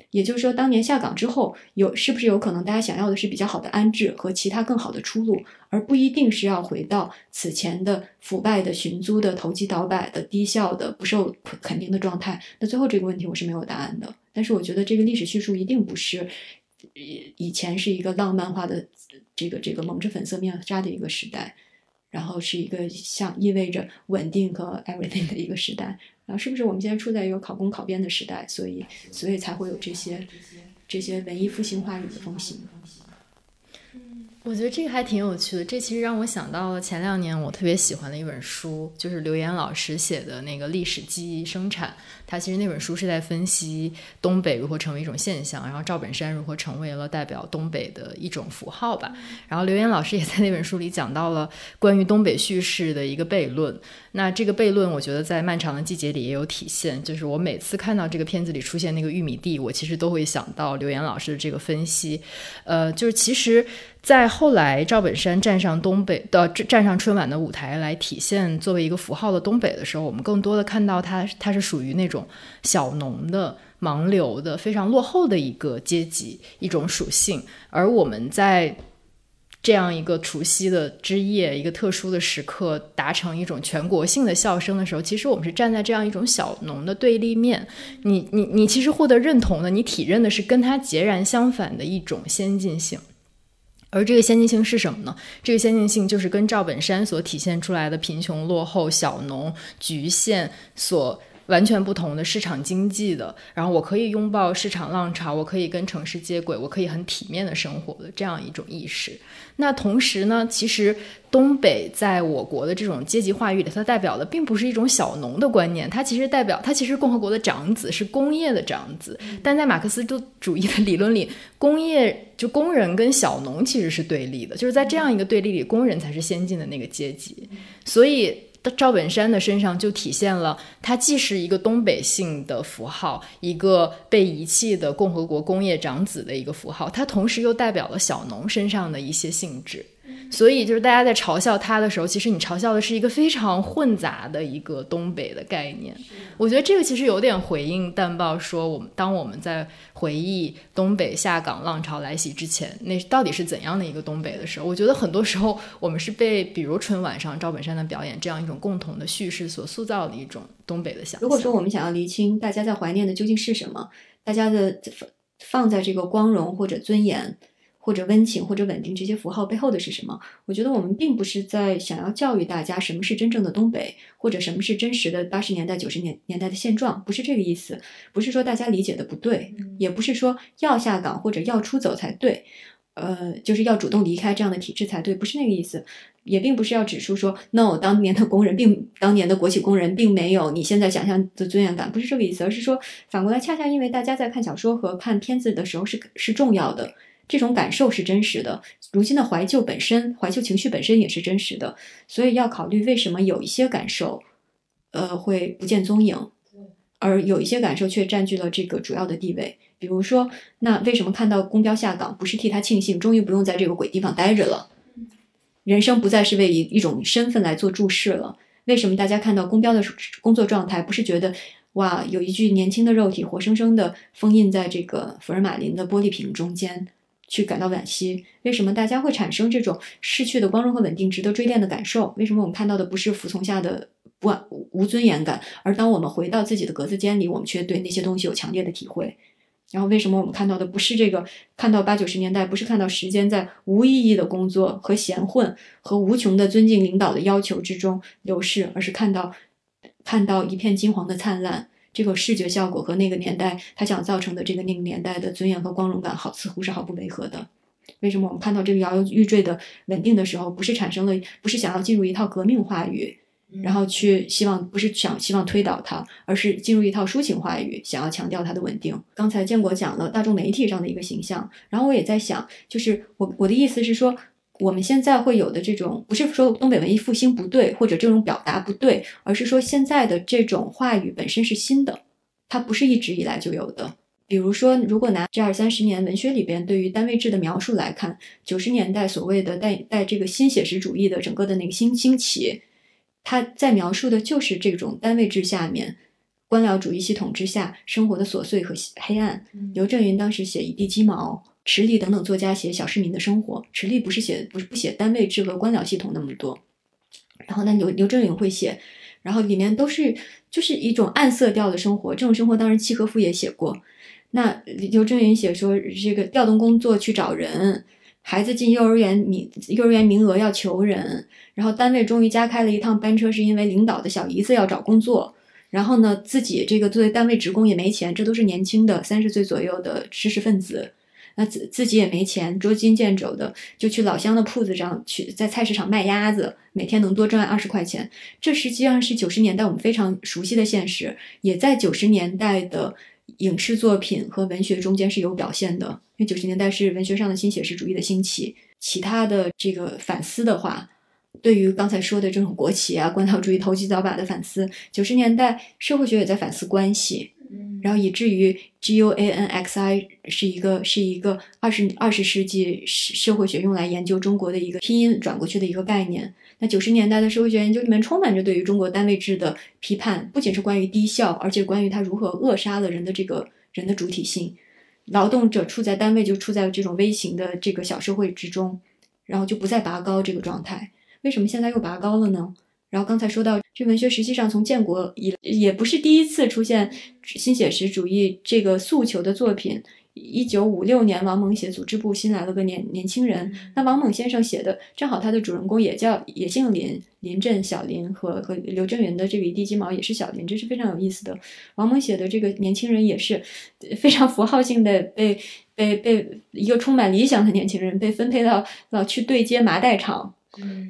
[SPEAKER 3] 也就是说，当年下岗之后，有是不是有可能大家想要的是比较好的安置和其他更好的出路，而不一定是要回到此前的腐败的、寻租的、投机倒摆的、低效的、不受肯定的状态？那最后这个问题我是没有答案的。但是我觉得这个历史叙述一定不是以以前是一个浪漫化的、这个这个蒙着粉色面纱的一个时代。然后是一个像意味着稳定和 everything 的一个时代，然后是不是我们现在处在一个考公考编的时代，所以所以才会有这些这些文艺复兴话语的风行。
[SPEAKER 2] 我觉得这个还挺有趣的，这其实让我想到了前两年我特别喜欢的一本书，就是刘岩老师写的那个历史记忆生产。他其实那本书是在分析东北如何成为一种现象，然后赵本山如何成为了代表东北的一种符号吧。然后刘岩老师也在那本书里讲到了关于东北叙事的一个悖论。那这个悖论，我觉得在《漫长的季节》里也有体现。就是我每次看到这个片子里出现那个玉米地，我其实都会想到刘岩老师的这个分析。呃，就是其实。在后来，赵本山站上东北的站上春晚的舞台来体现作为一个符号的东北的时候，我们更多的看到他，他是属于那种小农的、盲流的、非常落后的一个阶级一种属性。而我们在这样一个除夕的之夜，一个特殊的时刻，达成一种全国性的笑声的时候，其实我们是站在这样一种小农的对立面。你你你，其实获得认同的，你体认的是跟他截然相反的一种先进性。而这个先进性是什么呢？这个先进性就是跟赵本山所体现出来的贫穷落后、小农局限所完全不同的市场经济的。然后我可以拥抱市场浪潮，我可以跟城市接轨，我可以很体面的生活的这样一种意识。那同时呢，其实东北在我国的这种阶级话语里，它代表的并不是一种小农的观念，它其实代表它其实共和国的长子是工业的长子。但在马克思主义的理论里，工业就工人跟小农其实是对立的，就是在这样一个对立里，工人才是先进的那个阶级。所以。赵本山的身上就体现了，他既是一个东北性的符号，一个被遗弃的共和国工业长子的一个符号，他同时又代表了小农身上的一些性质。所以，就是大家在嘲笑他的时候，其实你嘲笑的是一个非常混杂的一个东北的概念。我觉得这个其实有点回应淡报说，我们当我们在回忆东北下岗浪潮来袭之前，那到底是怎样的一个东北的时候，我觉得很多时候我们是被比如春晚上赵本山的表演这样一种共同的叙事所塑造的一种东北的想象。
[SPEAKER 3] 如果说我们想要厘清大家在怀念的究竟是什么，大家的放在这个光荣或者尊严。或者温情，或者稳定，这些符号背后的是什么？我觉得我们并不是在想要教育大家什么是真正的东北，或者什么是真实的八十年代、九十年年代的现状，不是这个意思。不是说大家理解的不对，也不是说要下岗或者要出走才对，呃，就是要主动离开这样的体制才对，不是那个意思。也并不是要指出说，no，当年的工人并当年的国企工人并没有你现在想象的尊严感，不是这个意思，而是说反过来，恰恰因为大家在看小说和看片子的时候是是重要的。这种感受是真实的，如今的怀旧本身，怀旧情绪本身也是真实的，所以要考虑为什么有一些感受，呃，会不见踪影，而有一些感受却占据了这个主要的地位。比如说，那为什么看到公标下岗，不是替他庆幸，终于不用在这个鬼地方待着了，人生不再是为一一种身份来做注释了，为什么大家看到公标的工作状态，不是觉得哇，有一具年轻的肉体活生生的封印在这个福尔马林的玻璃瓶中间，去感到惋惜？为什么大家会产生这种逝去的光荣和稳定值得追恋的感受？为什么我们看到的不是服从下的不无尊严感，而当我们回到自己的格子间里，我们却对那些东西有强烈的体会？然后为什么我们看到的不是这个？看到八九十年代，不是看到时间在无意义的工作和闲混和无穷的尊敬领导的要求之中流逝，而是看到看到一片金黄的灿烂。这个视觉效果和那个年代他想造成的这个那个年代的尊严和光荣感，好似乎是毫不违和的。为什么我们看到这个摇摇欲坠的稳定的时候，不是产生了，不是想要进入一套革命话语？然后去希望不是想希望推倒它，而是进入一套抒情话语，想要强调它的稳定。刚才建国讲了大众媒体上的一个形象，然后我也在想，就是我我的意思是说，我们现在会有的这种，不是说东北文艺复兴不对，或者这种表达不对，而是说现在的这种话语本身是新的，它不是一直以来就有的。比如说，如果拿这二三十年文学里边对于单位制的描述来看，九十年代所谓的带带这个新写实主义的整个的那个兴兴起。它在描述的就是这种单位制下面官僚主义系统之下生活的琐碎和黑暗。刘震云当时写一地鸡毛，池莉等等作家写小市民的生活。池莉不是写不是不写单位制和官僚系统那么多，然后那刘刘震云会写，然后里面都是就是一种暗色调的生活。这种生活当然契诃夫也写过。那刘震云写说这个调动工作去找人。孩子进幼儿园名幼儿园名额要求人，然后单位终于加开了一趟班车，是因为领导的小姨子要找工作。然后呢，自己这个作为单位职工也没钱，这都是年轻的三十岁左右的知识分子，那自自己也没钱，捉襟见肘的就去老乡的铺子上去，在菜市场卖鸭子，每天能多赚二十块钱。这实际上是九十年代我们非常熟悉的现实，也在九十年代的。影视作品和文学中间是有表现的，因为九十年代是文学上的新写实主义的兴起。其他的这个反思的话，对于刚才说的这种国企啊、官僚主义投机倒把的反思，九十年代社会学也在反思关系。然后以至于 G U A N X I 是一个是一个二十二十世纪社会学用来研究中国的一个拼音转过去的一个概念。那九十年代的社会学研究里面充满着对于中国单位制的批判，不仅是关于低效，而且关于它如何扼杀了人的这个人的主体性。劳动者处在单位就处在这种微型的这个小社会之中，然后就不再拔高这个状态。为什么现在又拔高了呢？然后刚才说到，这文学实际上从建国以也不是第一次出现新写实主义这个诉求的作品。一九五六年，王蒙写《组织部新来了个年年轻人》，那王蒙先生写的正好他的主人公也叫也姓林，林震小林和和刘震云的这个一地鸡毛也是小林，这是非常有意思的。王蒙写的这个年轻人也是非常符号性的被被被一个充满理想的年轻人被分配到到去对接麻袋厂。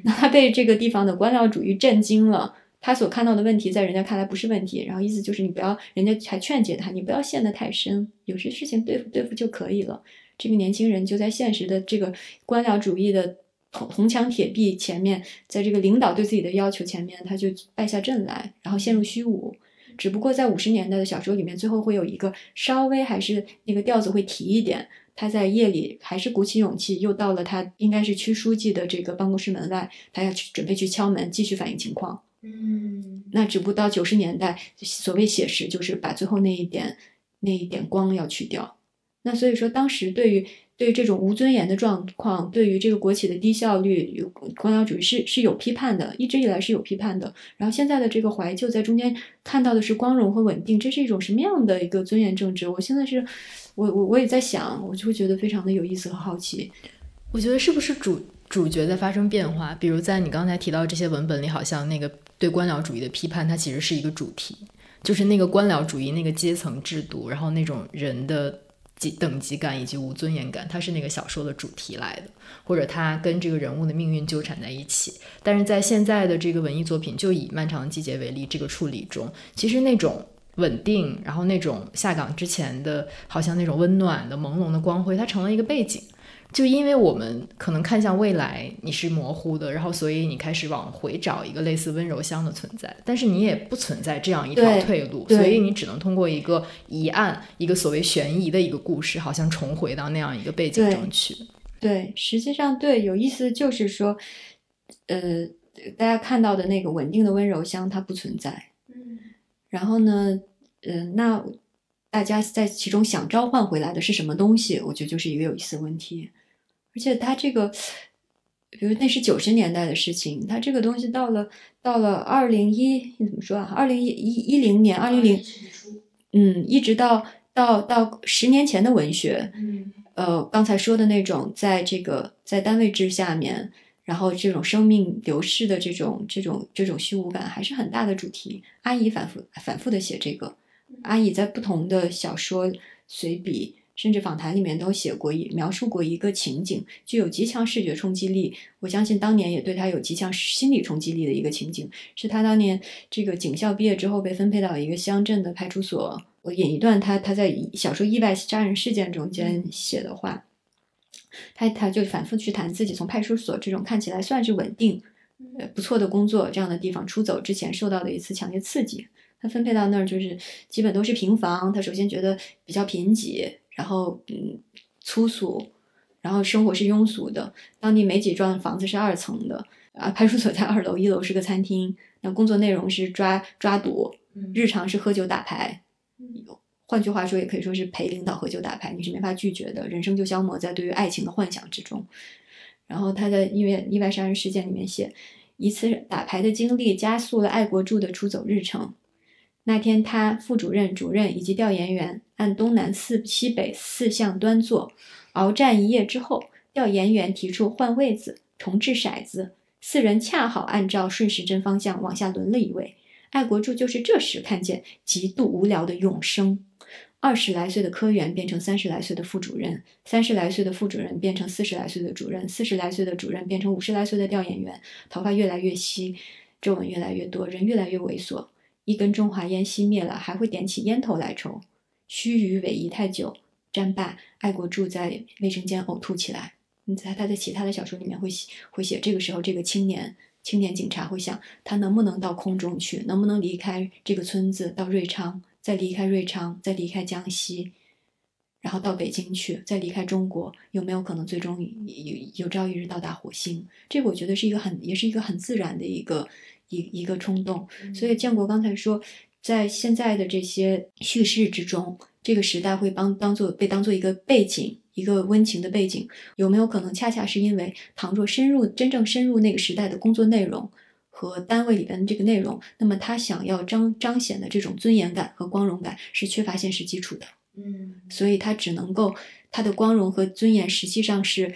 [SPEAKER 3] 那他被这个地方的官僚主义震惊了，他所看到的问题在人家看来不是问题，然后意思就是你不要，人家还劝解他，你不要陷得太深，有些事情对付对付就可以了。这个年轻人就在现实的这个官僚主义的铜铜墙铁壁前面，在这个领导对自己的要求前面，他就败下阵来，然后陷入虚无。只不过在五十年代的小说里面，最后会有一个稍微还是那个调子会提一点。他在夜里还是鼓起勇气，又到了他应该是区书记的这个办公室门外，他要去准备去敲门，继续反映情况。
[SPEAKER 1] 嗯，
[SPEAKER 3] 那只不过到九十年代，所谓写实就是把最后那一点那一点光要去掉。那所以说，当时对于对于这种无尊严的状况，对于这个国企的低效率、有官僚主义是是有批判的，一直以来是有批判的。然后现在的这个怀旧在中间看到的是光荣和稳定，这是一种什么样的一个尊严政治？我现在是。我我我也在想，我就会觉得非常的有意思和好奇。
[SPEAKER 2] 我觉得是不是主主角在发生变化？比如在你刚才提到这些文本里，好像那个对官僚主义的批判，它其实是一个主题，就是那个官僚主义那个阶层制度，然后那种人的级等级感以及无尊严感，它是那个小说的主题来的，或者它跟这个人物的命运纠缠在一起。但是在现在的这个文艺作品，就以《漫长的季节》为例，这个处理中，其实那种。稳定，然后那种下岗之前的，好像那种温暖的、朦胧的光辉，它成了一个背景。就因为我们可能看向未来，你是模糊的，然后所以你开始往回找一个类似温柔乡的存在，但是你也不存在这样一条退路，所以你只能通过一个疑案、一个所谓悬疑的一个故事，好像重回到那样一个背景中去。
[SPEAKER 3] 对，实际上对有意思就是说，呃。大家看到的那个稳定的温柔乡它不存在。
[SPEAKER 1] 嗯
[SPEAKER 3] 然后呢，嗯、那大家在其中想召唤回来的是什么东西？我觉得就是一个有意思的问题。而且它这个，比如那是九十年代的事情，它这个东西到了到了二零一怎么说啊？二零一一一零年，二零零嗯，一直到到到十年前的文学，
[SPEAKER 1] 嗯
[SPEAKER 3] 呃，刚才说的那种，在这个在单位制下面，然后这种生命流逝的这种这种这种虚无感，还是很大的主题。阿姨反复反复的写这个，阿姨在不同的小说、随笔，甚至访谈里面都写过一描述过一个情景，具有极强视觉冲击力。我相信当年也对他有极强心理冲击力的一个情景，是他当年这个警校毕业之后被分配到一个乡镇的派出所。我引一段他他在小说《意外杀人事件》中间写的话，他他就反复去谈自己从派出所这种看起来算是稳定、呃不错的工作这样的地方出走之前受到的一次强烈刺激。他分配到那儿就是基本都是平房，他首先觉得比较贫瘠，然后嗯粗俗，然后生活是庸俗的。当地没几幢房子是二层的啊，派出所在二楼，一楼是个餐厅。那工作内容是抓抓赌，日常是喝酒打牌。换句话说，也可以说是陪领导喝酒打牌，你是没法拒绝的。人生就消磨在对于爱情的幻想之中。然后他在意外意外杀人事件里面写，一次打牌的经历加速了爱国柱的出走日程。那天，他、副主任、主任以及调研员按东南四西北四向端坐，鏖战一夜之后，调研员提出换位子，重置骰子，四人恰好按照顺时针方向往下轮了一位。爱国柱就是这时看见极度无聊的永生。二十来岁的科员变成三十来岁的副主任，三十来岁的副主任变成四十来岁的主任，四十来岁的主任变成五十来岁的调研员，头发越来越稀，皱纹越来越多，人越来越猥琐。一根中华烟熄灭了，还会点起烟头来抽。须臾萎仪太久，战罢，爱国柱在卫生间呕吐起来。你在他在其他的小说里面会写会写，这个时候这个青年青年警察会想，他能不能到空中去，能不能离开这个村子到瑞昌，再离开瑞昌，再离开江西，然后到北京去，再离开中国，有没有可能最终有有朝一日到达火星？这个我觉得是一个很也是一个很自然的一个一一个冲动。所以建国刚才说，在现在的这些叙事之中，这个时代会帮当做被当做一个背景，一个温情的背景，有没有可能恰恰是因为倘若深入真正深入那个时代的工作内容和单位里边的这个内容，那么他想要彰彰显的这种尊严感和光荣感是缺乏现实基础的，
[SPEAKER 1] 嗯
[SPEAKER 3] 所以他只能够他的光荣和尊严实际上是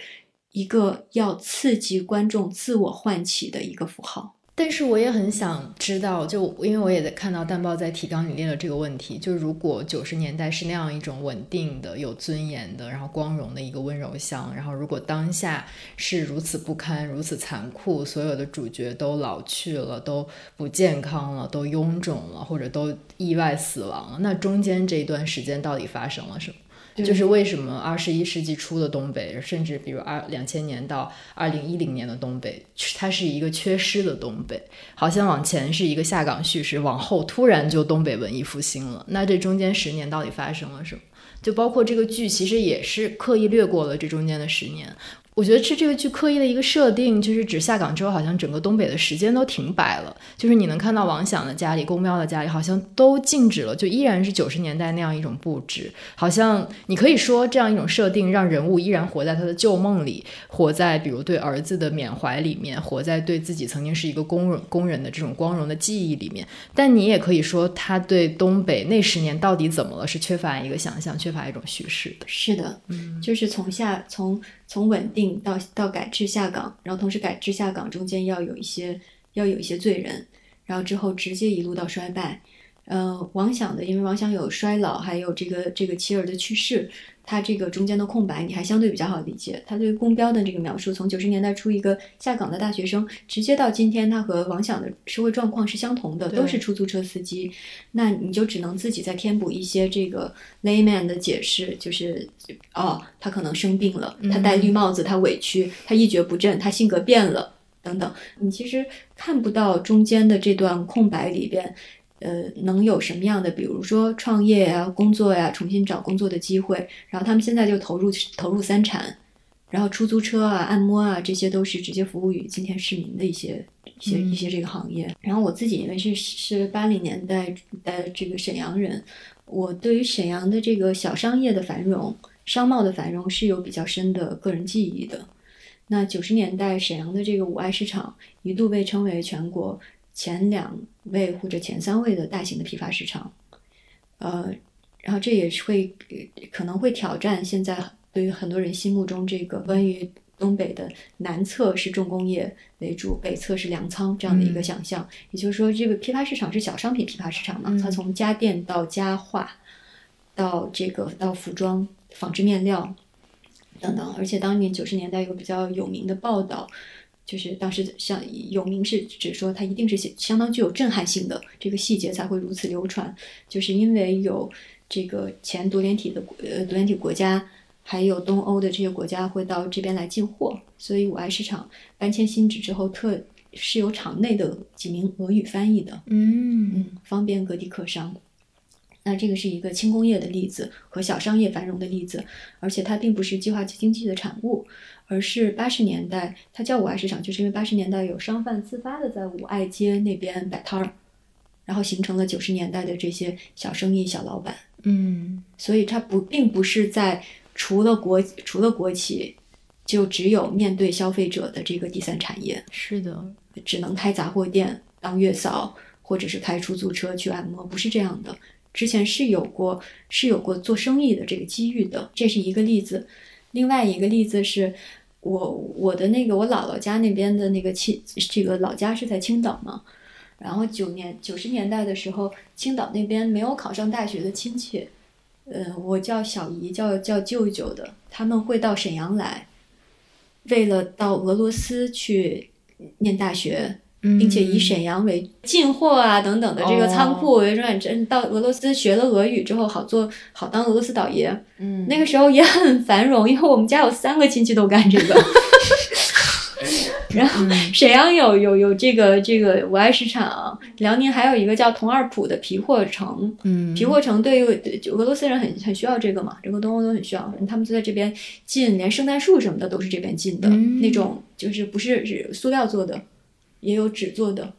[SPEAKER 3] 一个要刺激观众自我唤起的一个符号。
[SPEAKER 2] 但是我也很想知道，就因为我也在看到蛋包在提纲里列了这个问题，就如果九十年代是那样一种稳定的、有尊严的，然后光荣的一个温柔乡，然后如果当下是如此不堪、如此残酷，所有的主角都老去了，都不健康了，都臃肿了，或者都意外死亡了，那中间这一段时间到底发生了什么？就是为什么二十一世纪初的东北，甚至比如二两千年到二零一零年的东北，它是一个缺失的东北，好像往前是一个下岗叙事，往后突然就东北文艺复兴了。那这中间十年到底发生了什么？就包括这个剧，其实也是刻意略过了这中间的十年。我觉得是这个剧刻意的一个设定，就是指下岗之后，好像整个东北的时间都停摆了。就是你能看到王响的家里、公喵的家里，好像都静止了，就依然是九十年代那样一种布置。好像你可以说这样一种设定，让人物依然活在他的旧梦里，活在比如对儿子的缅怀里面，活在对自己曾经是一个工人工人的这种光荣的记忆里面。但你也可以说，他对东北那十年到底怎么了，是缺乏一个想象，缺乏一种叙事的。
[SPEAKER 3] 是的，嗯，就是从下从从稳定到到改制下岗，然后同时改制下岗中间要有一些要有一些罪人，然后之后直接一路到衰败。呃，王想的，因为王想有衰老，还有这个这个妻儿的去世，他这个中间的空白你还相对比较好理解。他对公标的这个描述，从九十年代初一个下岗的大学生，直接到今天他和王想的社会状况是相同的，都是出租车司机。那你就只能自己再填补一些这个 layman 的解释，就是哦，他可能生病了，他戴绿帽子，他委屈，他一蹶不振，他性格变了，等等。你其实看不到中间的这段空白里边，呃，能有什么样的，比如说创业呀、工作呀、重新找工作的机会，然后他们现在就投入投入三产。然后出租车啊、按摩啊，这些都是直接服务于今天市民的一些一些一些这个行业。然后我自己因为是是八零年代的这个沈阳人，我对于沈阳的这个小商业的繁荣、商贸的繁荣是有比较深的个人记忆的。那九十年代沈阳的这个五爱市场一度被称为全国前两位或者前三位的大型的批发市场，呃，然后这也是会可能会挑战现在。对于很多人心目中这个关于东北的南侧是重工业为主，北侧是粮仓这样的一个想象，也就是说，这个批发市场是小商品批发市场嘛？它从家电到家化，到这个到服装、纺织面料等等。而且当年九十年代有个比较有名的报道，就是当时像有名是指说它一定是相当具有震撼性的，这个细节才会如此流传，就是因为有这个前独联体的呃独联体国家。还有东欧的这些国家会到这边来进货，所以五爱市场搬迁新址之后，特是由场内的几名俄语翻译的，
[SPEAKER 2] 嗯
[SPEAKER 3] 嗯，方便各地客商。那这个是一个轻工业的例子和小商业繁荣的例子，而且它并不是计划经济的产物，而是八十年代它叫五爱市场，就是因为八十年代有商贩自发的在五爱街那边摆摊儿，然后形成了九十年代的这些小生意小老板，
[SPEAKER 2] 嗯，
[SPEAKER 3] 所以它不并不是在。除了国除了国企，就只有面对消费者的这个第三产业。
[SPEAKER 2] 是的，
[SPEAKER 3] 只能开杂货店当月嫂，或者是开出租车去按摩，不是这样的。之前是有过是有过做生意的这个机遇的，这是一个例子。另外一个例子是我我的那个我姥姥家那边的那个亲，这个老家是在青岛嘛。然后九年九十年代的时候，青岛那边没有考上大学的亲戚。呃，我叫小姨，叫叫舅舅的，他们会到沈阳来，为了到俄罗斯去念大学，并且以沈阳为进货啊等等的这个仓库为转真到俄罗斯学了俄语之后，好做好当俄罗斯倒爷。
[SPEAKER 2] 嗯，
[SPEAKER 3] 那个时候也很繁荣，因为我们家有三个亲戚都干这个。然后沈阳有有有这个这个五爱市场，辽宁还有一个叫同二浦的皮货城，
[SPEAKER 2] 嗯，
[SPEAKER 3] 皮货城对于俄罗斯人很很需要这个嘛，整个东欧都很需要，他们就在这边进，连圣诞树什么的都是这边进的那种，就是不是是塑料做的，也有纸做的。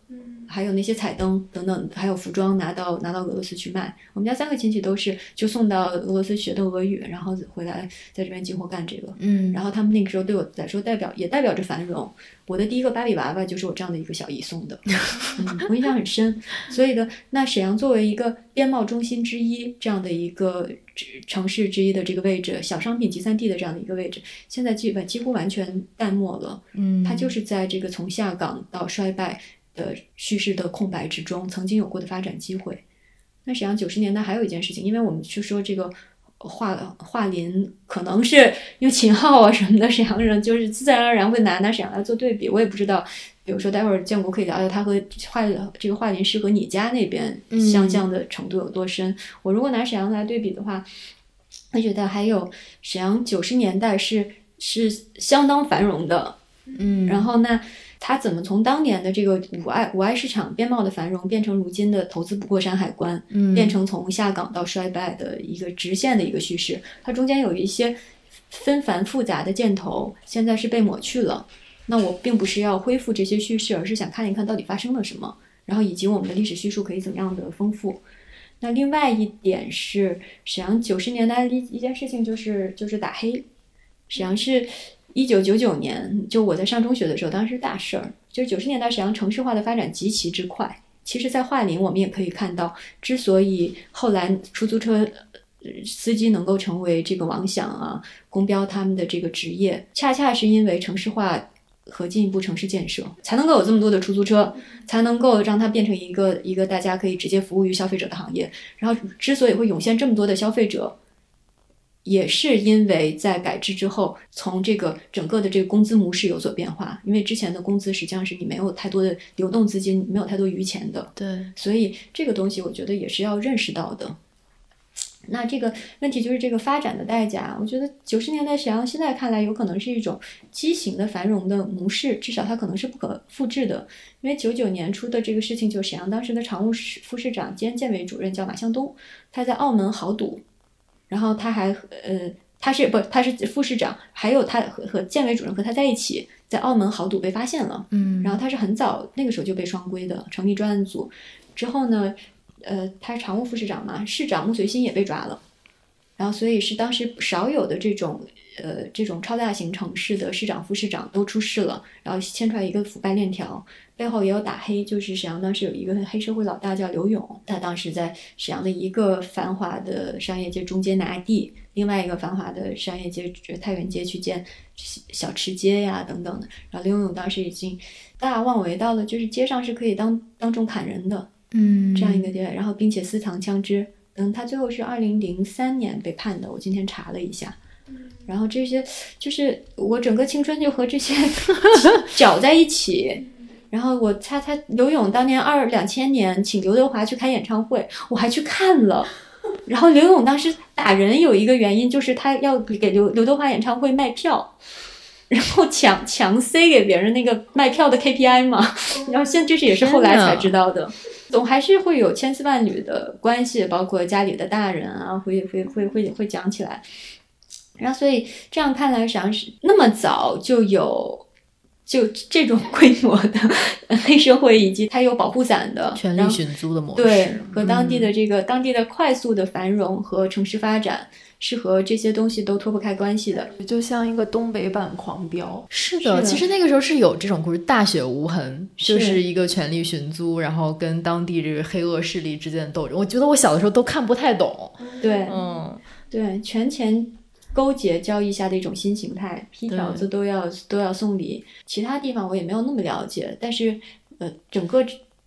[SPEAKER 3] 还有那些彩灯等等，还有服装拿到拿到俄罗斯去卖。我们家三个亲戚都是就送到俄罗斯学的俄语，然后回来在这边进货干这个。
[SPEAKER 2] 嗯，
[SPEAKER 3] 然后他们那个时候对我来说代表也代表着繁荣。我的第一个芭比娃娃就是我这样的一个小姨送的，嗯，我印象很深。所以呢那沈阳作为一个边贸中心之一这样的一个城市之一的这个位置，小商品集散地的这样的一个位置，现在基本几乎完全淡漠了。
[SPEAKER 2] 嗯，
[SPEAKER 3] 它就是在这个从下岗到衰败。的叙事的空白之中，曾经有过的发展机会。那沈阳九十年代还有一件事情，因为我们去说这个桦桦林，可能是因为秦昊啊什么的，沈阳人就是自然而然会拿拿沈阳来做对比。我也不知道，比如说待会儿建国可以聊聊他和桦这个桦林是和你家那边相像的程度有多深。我如果拿沈阳来对比的话，我觉得还有沈阳九十年代是是相当繁荣的。
[SPEAKER 2] 嗯，
[SPEAKER 3] 然后那。它怎么从当年的这个五爱五爱市场边贸的繁荣，变成如今的投资不过山海关，
[SPEAKER 2] 嗯，
[SPEAKER 3] 变成从下岗到衰败的一个直线的一个叙事？它中间有一些纷繁复杂的箭头，现在是被抹去了。那我并不是要恢复这些叙事，而是想看一看到底发生了什么，然后以及我们的历史叙述可以怎么样的丰富。那另外一点是，沈阳九十年代的一一件事情就是就是打黑，沈阳是。一九九九年，就我在上中学的时候，当时是大事儿。就是九十年代，沈阳城市化的发展极其之快。其实，在桦林，我们也可以看到，之所以后来出租车司机能够成为这个王想啊、公标他们的这个职业，恰恰是因为城市化和进一步城市建设，才能够有这么多的出租车，才能够让它变成一个一个大家可以直接服务于消费者的行业。然后，之所以会涌现这么多的消费者。也是因为在改制之后，从这个整个的这个工资模式有所变化。因为之前的工资实际上是你没有太多的流动资金，没有太多余钱的。
[SPEAKER 2] 对，
[SPEAKER 3] 所以这个东西我觉得也是要认识到的。那这个问题就是这个发展的代价。我觉得九十年代沈阳现在看来有可能是一种畸形的繁荣的模式，至少它可能是不可复制的。因为九九年初的这个事情，就沈阳当时的常务市副市长兼建委主任叫马向东，他在澳门豪赌。然后他还呃，他他是不他是副市长，还有他和和建委主任和他在一起，在澳门豪赌被发现了，
[SPEAKER 2] 嗯。
[SPEAKER 3] 然后他是很早那个时候就被双规的，成立专案组。之后呢，呃，他是常务副市长嘛，市长穆随新也被抓了，然后所以是当时少有的这种呃这种超大型城市的市长、副市长都出事了，然后牵出来一个腐败链条，背后也有打黑，就是沈阳当时有一个黑社会老大叫刘勇，他当时在沈阳的一个繁华的商业街中间拿地，另外一个繁华的商业街就是太原街去建小吃街呀等等的，然后刘勇当时已经大妄为到了，就是街上是可以当当众砍人的
[SPEAKER 2] 嗯
[SPEAKER 3] 这样一个地位，然后并且私藏枪支，嗯，他最后是二零零三年被判的，我今天查了一下。然后这些就是我整个青春就和这些 搅在一起。然后我猜他刘勇当年二两千年请刘德华去开演唱会，我还去看了。然后刘勇当时打人有一个原因就是他要给刘刘德华演唱会卖票，然后强强塞给别人那个卖票的 KPI 嘛。然后现在这是也是后来才知道的。总还是会有千丝万缕的关系，包括家里的大人啊，会会会会会讲起来。然后，所以这样看来，实际上是那么早就有就这种规模的黑社会，以及它有保护伞的
[SPEAKER 2] 权力寻租的模式，
[SPEAKER 3] 对和当地
[SPEAKER 2] 嗯
[SPEAKER 3] 的这个、当地的快速的繁荣和城市发展是和这些东西都脱不开关系的。
[SPEAKER 1] 就像一个东北版狂飙。
[SPEAKER 2] 是的，
[SPEAKER 3] 是的
[SPEAKER 2] 其实那个时候是有这种故事，大雪无痕，就是
[SPEAKER 3] 是
[SPEAKER 2] 一个权力寻租，然后跟当地这个黑恶势力之间的斗争。我觉得我小的时候都看不太懂，
[SPEAKER 3] 对，
[SPEAKER 2] 嗯，
[SPEAKER 3] 对，权钱勾结交易下的一种新形态，批条子都要都要送礼。其他地方我也没有那么了解，但是呃，整个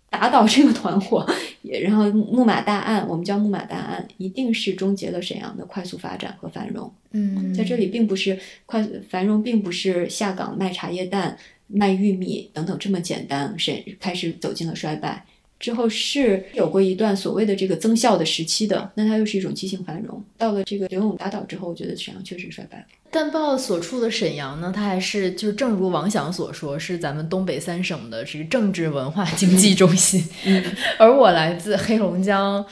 [SPEAKER 3] 打倒这个团伙，也然后木马大案，我们叫木马大案，一定是终结了沈阳的快速发展和繁荣。
[SPEAKER 2] 嗯
[SPEAKER 3] 在这里，并不是快繁荣，并不是下岗卖茶叶蛋、卖玉米等等这么简单，沈开始走进了衰败。之后是有过一段所谓的这个增效的时期的，那它又是一种畸形繁荣。到了这个刘永打倒之后，我觉得沈阳确实衰败了。
[SPEAKER 2] 但报所处的沈阳呢，它还是就是正如王想所说，是咱们东北三省的这个政治文化经济中心。
[SPEAKER 3] 嗯
[SPEAKER 2] 而我来自黑龙江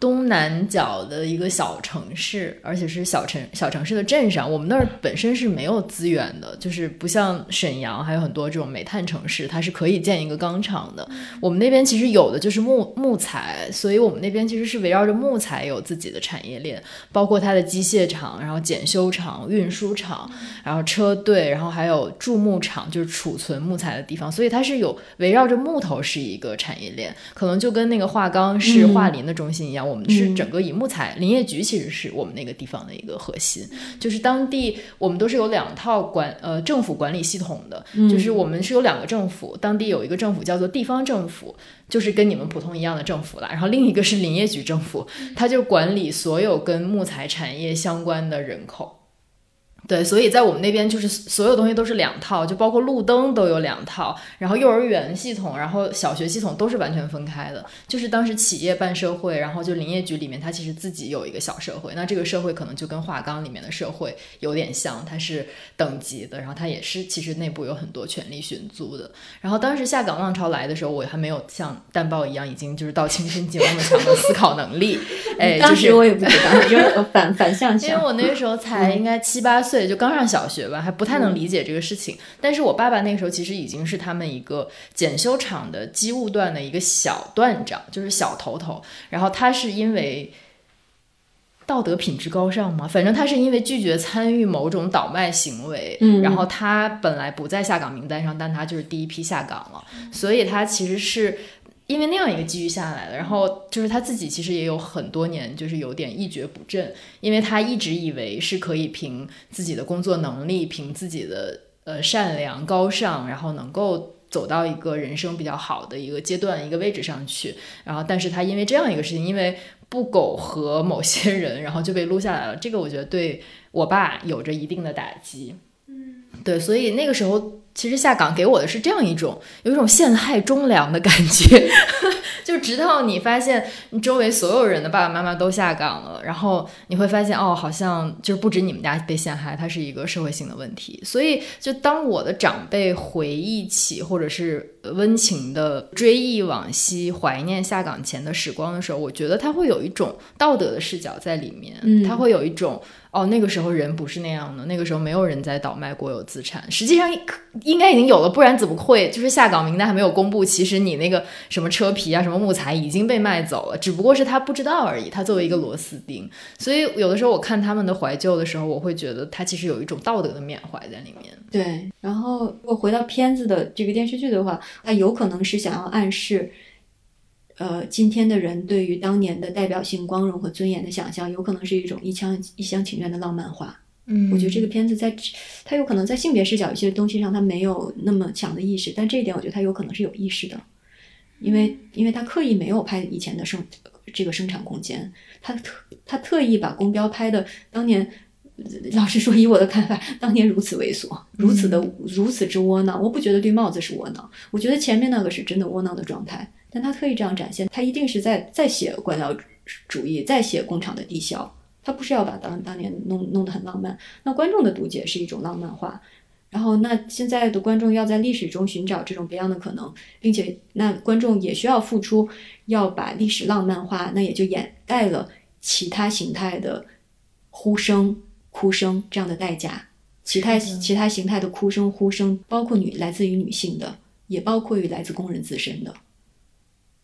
[SPEAKER 2] 东南角的一个小城市，而且是小城小城市的镇上，我们那儿本身是没有资源的，就是不像沈阳还有很多这种煤炭城市，它是可以建一个钢厂的。我们那边其实有的就是木木材，所以我们那边其实是围绕着木材有自己的产业链，包括它的机械厂，然后检修厂、运输厂，然后车队，然后还有贮木厂，就是储存木材的地方，所以它是有围绕着木头是一个产业链，可能就跟那个华钢是
[SPEAKER 3] 嗯。
[SPEAKER 2] 桦林的中心一样，我们是
[SPEAKER 3] 嗯
[SPEAKER 2] 整个以木材林业局其实是我们那个地方的一个核心，就是当地我们都是有两套管呃政府管理系统的，就是我们是有两个政府，当地有一个政府叫做地方政府，就是跟你们普通一样的政府了，然后另一个是林业局政府，它就管理所有跟木材产业相关的人口。对，所以在我们那边就是所有东西都是两套，就包括路灯都有两套，然后幼儿园系统，然后小学系统都是完全分开的。就是当时企业办社会，然后就林业局里面它其实自己有一个小社会，那这个社会可能就跟华钢里面的社会有点像，它是等级的，然后它也是其实内部有很多权力寻租的。然后当时下岗浪潮来的时候，我还没有像淡豹一样已经就是到青春期有那么强的思考能力，哎，就是
[SPEAKER 3] 当时我也不知道，就是反反向想。
[SPEAKER 2] 因为我那个时候才应该七八岁，就刚上小学吧，还不太能理解这个事情。但是我爸爸那个时候其实已经是他们一个检修厂的机务段的一个小段长，就是小头头。然后他是因为道德品质高尚嘛，反正他是因为拒绝参与某种倒卖行为，
[SPEAKER 3] 嗯
[SPEAKER 2] 然后他本来不在下岗名单上，但他就是第一批下岗了，所以他其实是。因为那样一个机遇下来了，然后就是他自己其实也有很多年就是有点一蹶不振，因为他一直以为是可以凭自己的工作能力，凭自己的呃善良高尚，然后能够走到一个人生比较好的一个阶段、一个位置上去。然后，但是他因为这样一个事情，因为不苟合某些人，然后就被撸下来了。这个我觉得对我爸有着一定的打击。嗯对，所以那个时候。其实下岗给我的是这样一种，有一种陷害忠良的感觉，就直到你发现你周围所有人的爸爸妈妈都下岗了，然后你会发现哦，好像就是不止你们家被陷害，它是一个社会性的问题。所以，就当我的长辈回忆起或者是温情的追忆往昔、怀念下岗前的时光的时候，我觉得他会有一种道德的视角在里面，
[SPEAKER 3] 嗯，
[SPEAKER 2] 他会有一种。哦，那个时候人不是那样的，那个时候没有人在倒卖国有资产，实际上应该已经有了，不然怎么会就是下岗名单还没有公布，其实你那个什么车皮啊、什么木材已经被卖走了，只不过是他不知道而已。他作为一个螺丝钉，所以有的时候我看他们的怀旧的时候，我会觉得他其实有一种道德的缅怀在里面。
[SPEAKER 3] 对，然后如果回到片子的这个电视剧的话，它有可能是想要暗示。呃，今天的人对于当年的代表性、光荣和尊严的想象，有可能是一种一厢一厢情愿的浪漫化。
[SPEAKER 2] 嗯，
[SPEAKER 3] 我觉得这个片子在它有可能在性别视角一些东西上，它没有那么强的意识，但这一点我觉得它有可能是有意识的，因为因为他刻意没有拍以前的生这个生产空间，他特他特意把公标拍的当年，老实说，以我的看法，当年如此猥琐，如此的如此之窝囊，我不觉得绿帽子是窝囊，我觉得前面那个是真的窝囊的状态。但他特意这样展现，他一定是在在写官僚主义，在写工厂的低效。他不是要把当当年弄弄得很浪漫。那观众的读解是一种浪漫化，然后那现在的观众要在历史中寻找这种别样的可能，并且那观众也需要付出，要把历史浪漫化，那也就掩盖了其他形态的呼声、哭声这样的代价。其他其他形态的哭声、呼声，包括女来自于女性的，也包括于来自工人自身的。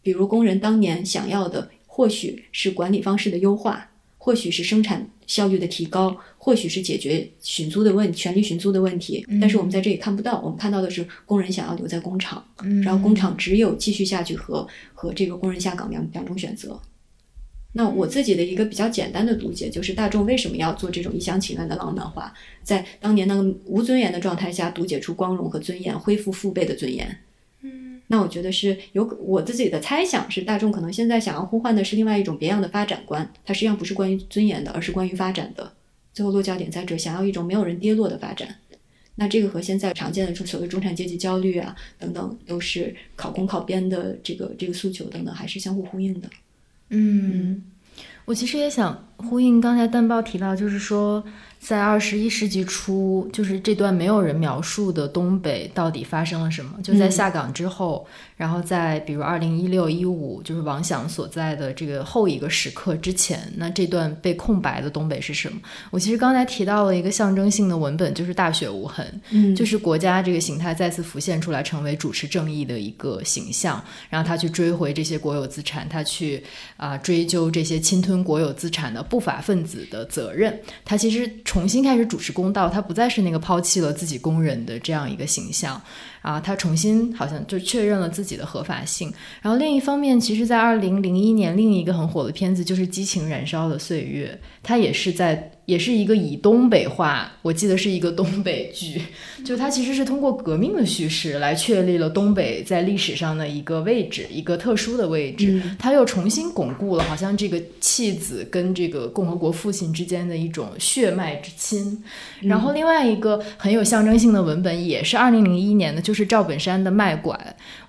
[SPEAKER 3] 比如工人当年想要的，或许是管理方式的优化，或许是生产效率的提高，或许是解决寻租的问权利寻租的问题。但是我们在这里看不到，我们看到的是工人想要留在工厂，然后工厂只有继续下去和和这个工人下岗两两种选择。那我自己的一个比较简单的读解就是，大众为什么要做这种一厢情愿的浪漫化，在当年那个无尊严的状态下，读解出光荣和尊严，恢复父辈的尊严。嗯那我觉得是有我自己的猜想是，大众可能现在想要呼唤的是另外一种别样的发展观，它实际上不是关于尊严的，而是关于发展的。最后落脚点在这，想要一种没有人跌落的发展。那这个和现在常见的所谓中产阶级焦虑啊等等，都是考公考编的这个这个诉求等等，还是相互呼应的。
[SPEAKER 2] 嗯，我其实也想呼应刚才蛋报提到，就是说。在二十一世纪初，就是这段没有人描述的东北到底发生了什么？就在下岗之后，然后在比如二零一六一五，就是王想所在的这个后一个时刻之前，那这段被空白的东北是什么？我其实刚才提到了一个象征性的文本，就是大雪无痕，
[SPEAKER 3] 嗯，
[SPEAKER 2] 就是国家这个形态再次浮现出来，成为主持正义的一个形象，然后他去追回这些国有资产，他去啊追究这些侵吞国有资产的不法分子的责任，他其实。重新开始主持公道，他不再是那个抛弃了自己工人的这样一个形象。啊，他重新好像就确认了自己的合法性。然后另一方面，其实，在二零零一年，另一个很火的片子就是《激情燃烧的岁月》，它也是在。也是一个以东北话，我记得是一个东北剧，就它其实是通过革命的叙事来确立了东北在历史上的一个位置，一个特殊的位置。它又重新巩固了好像这个弃子跟这个共和国父亲之间的一种血脉之亲。然后另外一个很有象征性的文本也是二零零一年的，就是赵本山的《卖拐》。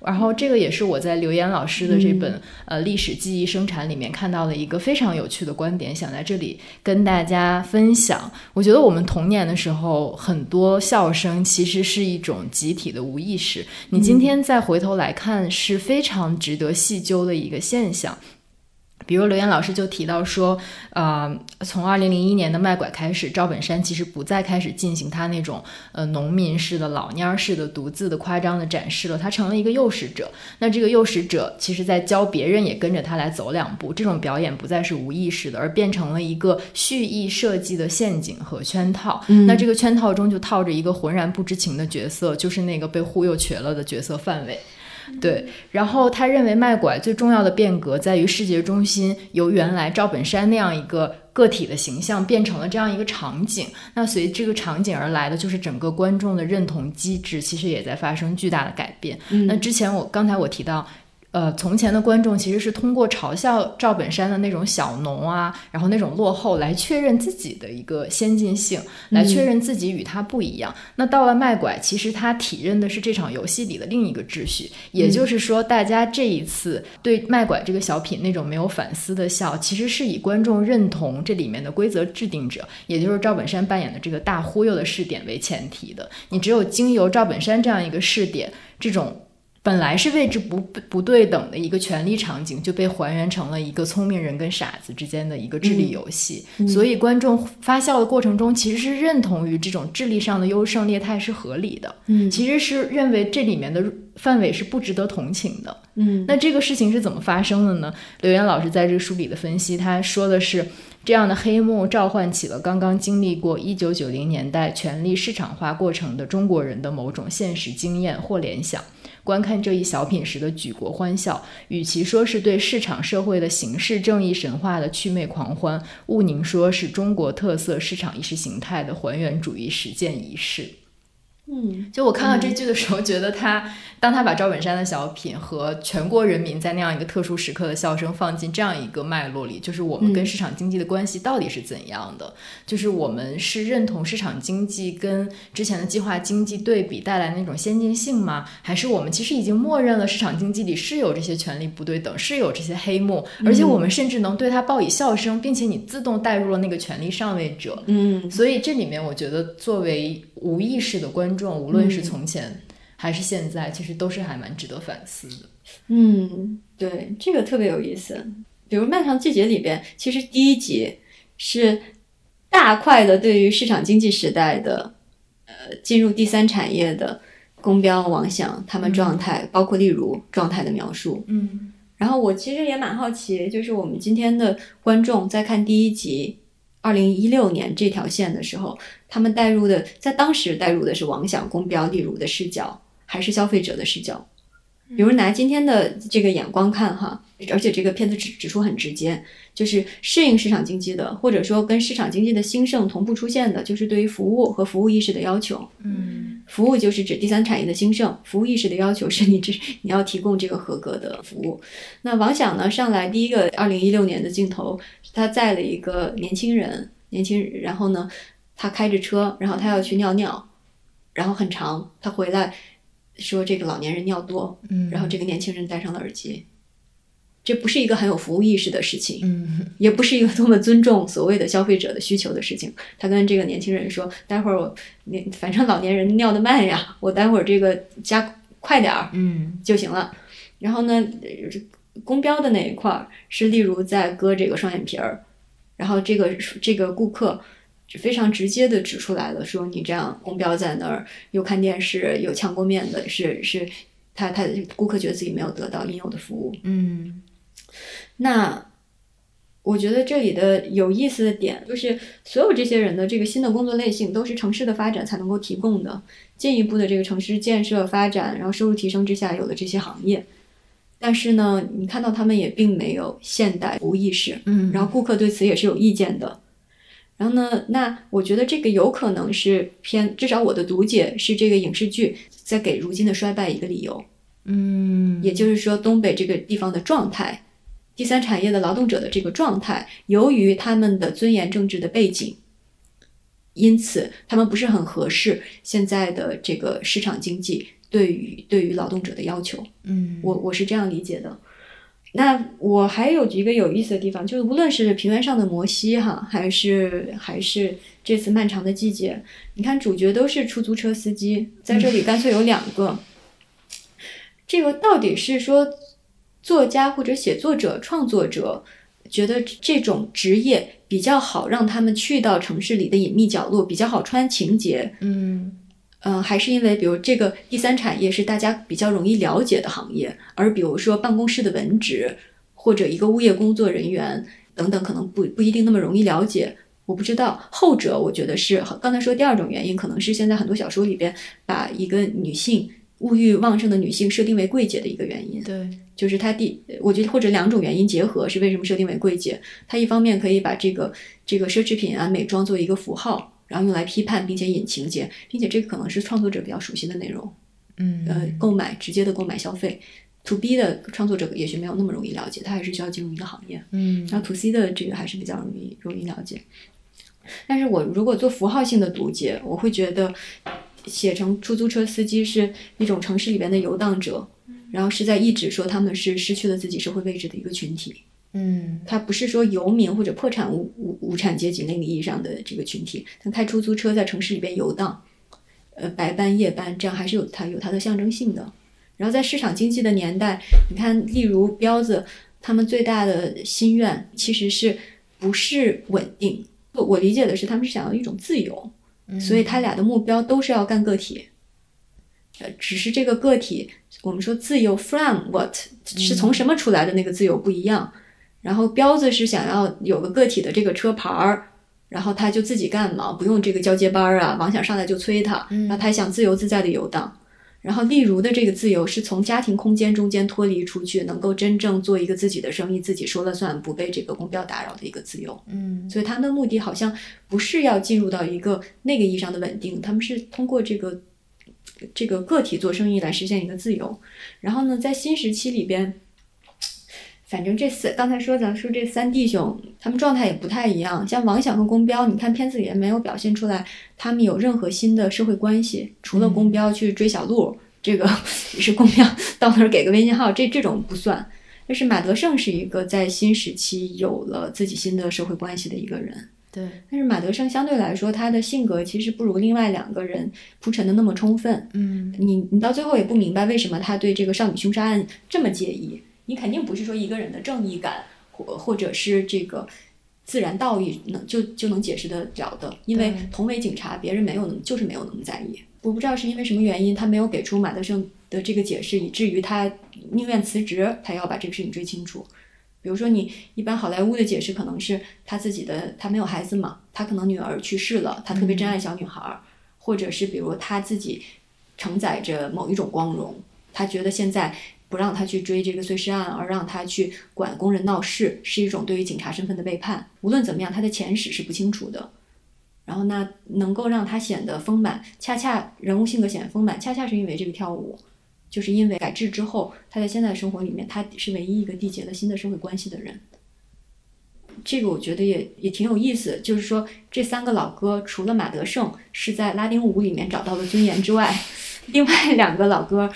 [SPEAKER 2] 然后这个也是我在刘岩老师的这本呃历史记忆生产里面看到的一个非常有趣的观点，想在这里跟大家分享。我觉得我们童年的时候，很多笑声其实是一种集体的无意识。你今天再回头来看，是非常值得细究的一个现象。比如刘岩老师就提到说，呃，从二零零一年的卖拐开始，赵本山其实不再开始进行他那种呃农民式的老蔫儿式的独自的夸张的展示了，他成了一个诱使者。那这个诱使者其实在教别人也跟着他来走两步，这种表演不再是无意识的，而变成了一个蓄意设计的陷阱和圈套。那这个圈套中就套着一个浑然不知情的角色，就是那个被忽悠瘸了的角色范伟。对，然后他认为卖拐最重要的变革在于视觉中心由原来赵本山那样一个个体的形象变成了这样一个场景。那随这个场景而来的就是整个观众的认同机制，其实也在发生巨大的改变。那之前我刚才我提到。呃，从前的观众其实是通过嘲笑赵本山的那种小农啊，然后那种落后，来确认自己的一个先进性，来确认自己与他不一样。那到了卖拐，其实他体认的是这场游戏里的另一个秩序，也就是说，大家这一次对卖拐这个小品那种没有反思的笑，其实是以观众认同这里面的规则制定者，也就是赵本山扮演的这个大忽悠的试点为前提的。你只有经由赵本山这样一个试点，这种。本来是位置不不对等的一个权力场景，就被还原成了一个聪明人跟傻子之间的一个智力游戏。所以观众发笑的过程中，其实是认同于这种智力上的优胜劣汰是合理的。
[SPEAKER 3] 嗯，
[SPEAKER 2] 其实是认为这里面的范围是不值得同情的。
[SPEAKER 3] 嗯，
[SPEAKER 2] 那这个事情是怎么发生的呢？刘岩老师在这个书里的分析，他说的是这样的黑幕召唤起了刚刚经历过一九九零年代权力市场化过程的中国人的某种现实经验或联想。观看这一小品时的举国欢笑，与其说是对市场社会的形式正义神话的祛魅狂欢，毋宁说是中国特色市场意识形态的还原主义实践仪式。
[SPEAKER 3] 嗯，
[SPEAKER 2] 就我看到这句的时候，觉得他当他把赵本山的小品和全国人民在那样一个特殊时刻的笑声放进这样一个脉络里，就是我们跟市场经济的关系到底是怎样的？就是我们是认同市场经济跟之前的计划经济对比带来那种先进性吗？还是我们其实已经默认了市场经济里是有这些权力不对等，是有这些黑幕，而且我们甚至能对它报以笑声，并且你自动带入了那个权力上位者。
[SPEAKER 3] 嗯，
[SPEAKER 2] 所以这里面我觉得作为无意识的观。观众无论是从前还是现在，其实都是还蛮值得反思的。
[SPEAKER 3] 嗯，对，这个特别有意思。比如《漫长季节》里边，其实第一集是大块的对于市场经济时代的呃进入第三产业的公标王想他们状态，包括例如状态的描述。
[SPEAKER 2] 嗯，
[SPEAKER 3] 然后我其实也蛮好奇，就是我们今天的观众在看第一集。二零一六年这条线的时候，他们带入的在当时带入的是王想公标例如的视角，还是消费者的视角？比如拿今天的这个眼光看哈，而且这个片子指指出很直接，就是适应市场经济的，或者说跟市场经济的兴盛同步出现的，就是对于服务和服务意识的要求。
[SPEAKER 2] 嗯，
[SPEAKER 3] 服务就是指第三产业的兴盛，服务意识的要求是你这你要提供这个合格的服务。那王想呢上来第一个二零一六年的镜头，他载了一个年轻人，年轻人，然后呢他开着车，然后他要去尿尿，然后很长，他回来。说这个老年人尿多，
[SPEAKER 2] 嗯，
[SPEAKER 3] 然后这个年轻人戴上了耳机，这不是一个很有服务意识的事情，
[SPEAKER 2] 嗯，
[SPEAKER 3] 也不是一个多么尊重所谓的消费者的需求的事情。他跟这个年轻人说：“待会儿我，你反正老年人尿的慢呀，我待会儿这个加快点儿，
[SPEAKER 2] 嗯，
[SPEAKER 3] 就行了。”然后呢，公标的那一块儿是例如在割这个双眼皮儿，然后这个这个顾客。就非常直接的指出来了，说你这样公标在那儿又看电视又抢过面的，是是，他他顾客觉得自己没有得到应有的服务。
[SPEAKER 2] 嗯，
[SPEAKER 3] 那我觉得这里的有意思的点就是，所有这些人的这个新的工作类型都是城市的发展才能够提供的，进一步的这个城市建设发展，然后收入提升之下有了这些行业，但是呢，你看到他们也并没有现代服务意识，
[SPEAKER 2] 嗯，
[SPEAKER 3] 然后顾客对此也是有意见的。然后呢？那我觉得这个有可能是偏，至少我的读解是这个影视剧在给如今的衰败一个理由。
[SPEAKER 2] 嗯，
[SPEAKER 3] 也就是说，东北这个地方的状态，第三产业的劳动者的这个状态，由于他们的尊严政治的背景，因此他们不是很合适现在的这个市场经济对于对于劳动者的要求。
[SPEAKER 2] 嗯，
[SPEAKER 3] 我我是这样理解的。那我还有一个有意思的地方，就是无论是平原上的摩西哈，还是还是这次漫长的季节，你看主角都是出租车司机，在这里干脆有两个。这个到底是说作家或者写作者、创作者觉得这种职业比较好，让他们去到城市里的隐秘角落，比较好穿情节？
[SPEAKER 2] 嗯。
[SPEAKER 3] 嗯，还是因为，比如这个第三产业是大家比较容易了解的行业，而比如说办公室的文职或者一个物业工作人员等等，可能不不一定那么容易了解。我不知道后者，我觉得是刚才说第二种原因，可能是现在很多小说里边把一个女性物欲旺盛的女性设定为贵姐的一个原因。
[SPEAKER 2] 对，
[SPEAKER 3] 就是它第，我觉得或者两种原因结合是为什么设定为贵姐？它一方面可以把这个这个奢侈品啊美妆作为一个符号。然后用来批判并且引情节，并且这个可能是创作者比较熟悉的内容，
[SPEAKER 2] 嗯，
[SPEAKER 3] 呃，购买直接的购买消费，To B 的创作者也许没有那么容易了解，他还是需要进入一个行业。
[SPEAKER 2] 嗯
[SPEAKER 3] 然后 To C 的这个还是比较容易容易了解。但是我如果做符号性的读解，我会觉得写成出租车司机是一种城市里边的游荡者，然后是在一直说他们是失去了自己社会位置的一个群体。
[SPEAKER 2] 嗯
[SPEAKER 3] 他不是说游民或者破产无无无产阶级那个意义上的这个群体，他开出租车在城市里边游荡，呃，白班夜班，这样还是有它有它的象征性的。然后在市场经济的年代，你看，例如彪子，他们最大的心愿其实是不是稳定？我我理解的是，他们是想要一种自由，所以他俩的目标都是要干个体。呃，只是这个个体，我们说自由 from what 是从什么出来的那个自由不一样。然后彪子是想要有个个体的这个车牌儿，然后他就自己干嘛，不用这个交接班儿啊，王想上来就催他，然后他想自由自在的游荡。然后例如的这个自由是从家庭空间中间脱离出去，能够真正做一个自己的生意，自己说了算，不被这个公标打扰的一个自由。
[SPEAKER 2] 嗯
[SPEAKER 3] 所以他们的目的好像不是要进入到一个那个意义上的稳定，他们是通过这个这个个体做生意来实现一个自由。然后呢，在新时期里边，反正这四刚才说咱说这三弟兄，他们状态也不太一样。像王响和宫彪，你看片子里面没有表现出来他们有任何新的社会关系，除了宫彪去追小鹿，这个是宫彪到那儿给个微信号，这这种不算。但是马德胜是一个在新时期有了自己新的社会关系的一个人。
[SPEAKER 2] 对，
[SPEAKER 3] 但是马德胜相对来说，他的性格其实不如另外两个人铺陈的那么充分。
[SPEAKER 2] 嗯
[SPEAKER 3] 你你到最后也不明白为什么他对这个少女凶杀案这么介意。你肯定不是说一个人的正义感或或者是这个自然道义能就就能解释得了的，因为同为警察，别人没有那么就是没有那么在意。我不知道是因为什么原因，他没有给出马德胜的这个解释，以至于他宁愿辞职，他要把这个事情追清楚。比如说，你一般好莱坞的解释可能是他自己的，他没有孩子嘛，他可能女儿去世了，他特别珍爱小女孩儿，或者是比如他自己承载着某一种光荣，他觉得现在不让他去追这个碎尸案，而让他去管工人闹事，是一种对于警察身份的背叛。无论怎么样，他的前史是不清楚的。然后那能够让他显得丰满，恰恰人物性格显得丰满，恰恰是因为这个跳舞，就是因为改制之后，他在现在生活里面，他是唯一一个缔结了新的社会关系的人。这个我觉得也也挺有意思，就是说这三个老哥，除了马德胜是在拉丁舞里面找到了尊严之外，另外两个老哥，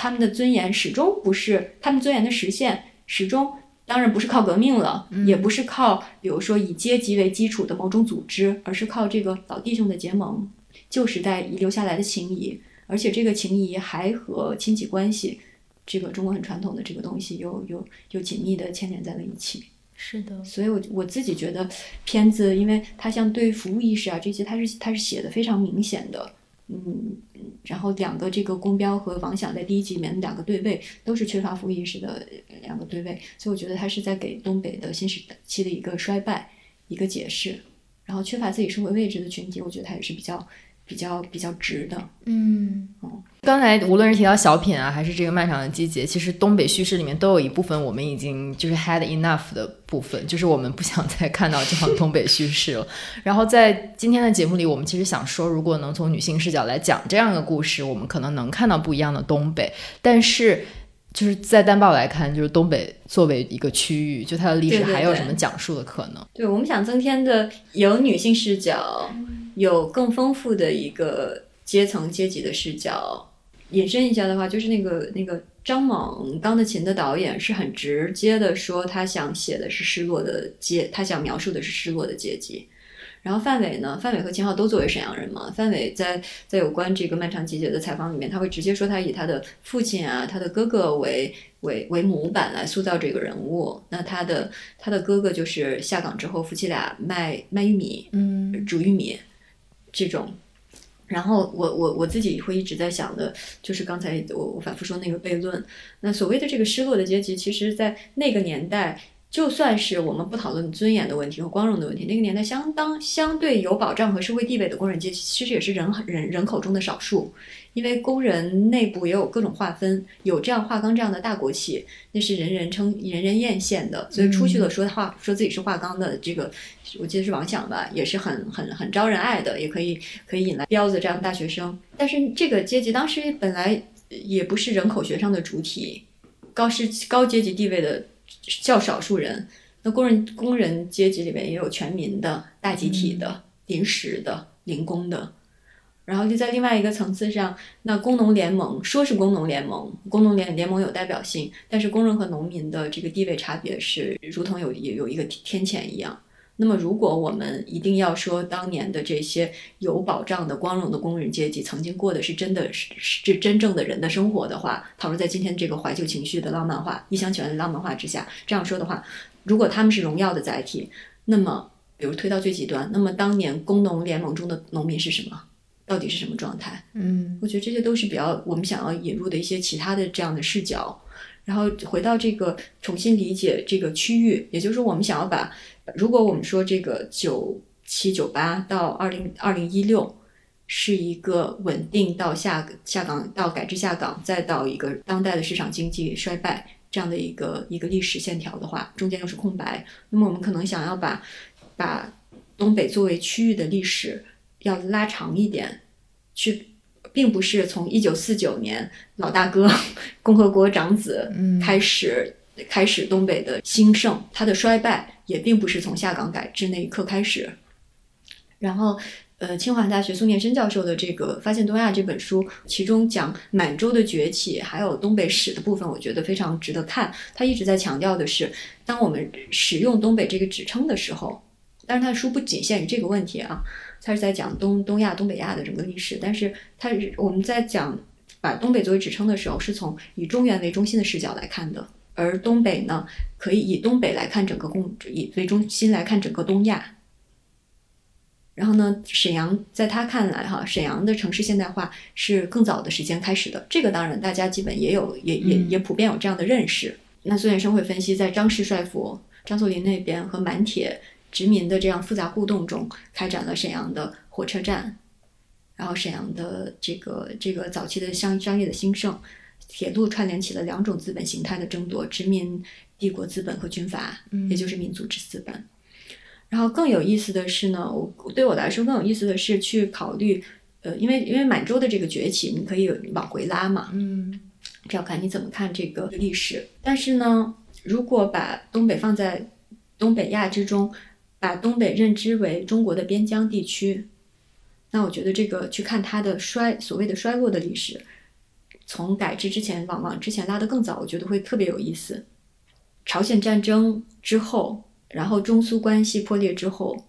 [SPEAKER 3] 他们的尊严始终不是他们尊严的实现，始终当然不是靠革命了，也不是靠比如说以阶级为基础的某种组织，而是靠这个老弟兄的结盟，旧时代遗留下来的情谊，而且这个情谊还和亲戚关系，这个中国很传统的这个东西又又又紧密的牵连在了一起。
[SPEAKER 2] 是的，
[SPEAKER 3] 所以我，我自己觉得片子，因为它像对服务意识啊这些，它是它是写的非常明显的，嗯，然后两个这个宫标和王想在第一集里面的两个对位都是缺乏服务意识的两个对位，所以我觉得他是在给东北的新时期的一个衰败一个解释，然后缺乏自己社会位置的群体，我觉得他也是比较比较比较直的，
[SPEAKER 2] 嗯，刚才无论是提到小品啊，还是这个漫长的季节，其实东北叙事里面都有一部分我们已经就是 had enough 的部分，就是我们不想再看到这样东北叙事了。然后在今天的节目里，我们其实想说，如果能从女性视角来讲这样一个故事，我们可能能看到不一样的东北。但是就是在单报来看，就是东北作为一个区域，就它的历史还有什么讲述的可能？
[SPEAKER 3] 对，我们想增添的有女性视角，有更丰富的一个阶层阶级的视角。引申一下的话，就是那个那个张猛钢的琴的导演是很直接的说，他想写的是失落的阶，他想描述的是失落的阶级。然后范伟呢，范伟和秦昊都作为沈阳人嘛，范伟在在有关这个漫长季节的采访里面，他会直接说他以他的父亲啊，他的哥哥为为为模板来塑造这个人物。那他的他的哥哥就是下岗之后，夫妻俩卖卖玉米，
[SPEAKER 2] 嗯
[SPEAKER 3] 煮玉米这种。然后我我我自己会一直在想的，就是刚才我我反复说那个悖论。那所谓的这个失落的阶级，其实在那个年代，就算是我们不讨论尊严的问题和光荣的问题，那个年代相当相对有保障和社会地位的工人阶级，其实也是人人人口中的少数。因为工人内部也有各种划分，有这样华钢这样的大国企，那是人人称人人艳羡的，所以出去了说话、说自己是华钢的这个，我记得是王想吧，也是很很很招人爱的，也可以可以引来彪子这样的大学生。但是这个阶级当时本来也不是人口学上的主体，高是高阶级地位的较少数人。那工人工人阶级里面也有全民的、大集体的、临时的、零工的。然后就在另外一个层次上，那工农联盟说是工农联盟，工农联联盟有代表性，但是工人和农民的这个地位差别是如同有有有一个天堑一样。那么，如果我们一定要说当年的这些有保障的光荣的工人阶级曾经过的是真的是是真正的人的生活的话，倘若在今天这个怀旧情绪的浪漫化、一厢情愿的浪漫化之下，这样说的话，如果他们是荣耀的载体，那么比如推到最极端，那么当年工农联盟中的农民是什么？到底是什么状态？
[SPEAKER 2] 嗯，
[SPEAKER 3] 我觉得这些都是比较我们想要引入的一些其他的这样的视角。然后回到这个重新理解这个区域，也就是说，我们想要把，如果我们说这个九七九八到二零二零一六是一个稳定到下下岗到改制下岗，再到一个当代的市场经济衰败这样的一个一个历史线条的话，中间又是空白，那么我们可能想要把把东北作为区域的历史。要拉长一点，去，并不是从一九四九年老大哥共和国长子开始开始东北的兴盛，它的衰败也并不是从下岗改制那一刻开始。然后，呃，清华大学苏念生教授的这个《发现东亚》这本书，其中讲满洲的崛起，还有东北史的部分，我觉得非常值得看。他一直在强调的是，当我们使用东北这个指称的时候，但是他的书不仅限于这个问题啊。他是在讲东东亚、东北亚的整个历史，但是他我们在讲把东北作为指称的时候，是从以中原为中心的视角来看的，而东北呢，可以以东北来看整个共以为中心来看整个东亚。然后呢，沈阳在他看来，哈，沈阳的城市现代化是更早的时间开始的，这个当然大家基本也有，也也也普遍有这样的认识。那孙远生会分析，在张氏帅府、张作霖那边和满铁。殖民的这样复杂互动中，开展了沈阳的火车站，然后沈阳的这个这个早期的商商业的兴盛，铁路串联起了两种资本形态的争夺：殖民帝国资本和军阀，也就是民族之资本。然后更有意思的是呢，我对我来说更有意思的是去考虑，呃，因为因为满洲的这个崛起，你可以往回拉嘛，
[SPEAKER 2] 嗯，
[SPEAKER 3] 这要看你怎么看这个历史。但是呢，如果把东北放在东北亚之中，把东北认知为中国的边疆地区，那我觉得这个去看它的衰所谓的衰落的历史，从改制之前往往之前拉得更早，我觉得会特别有意思。朝鲜战争之后，然后中苏关系破裂之后，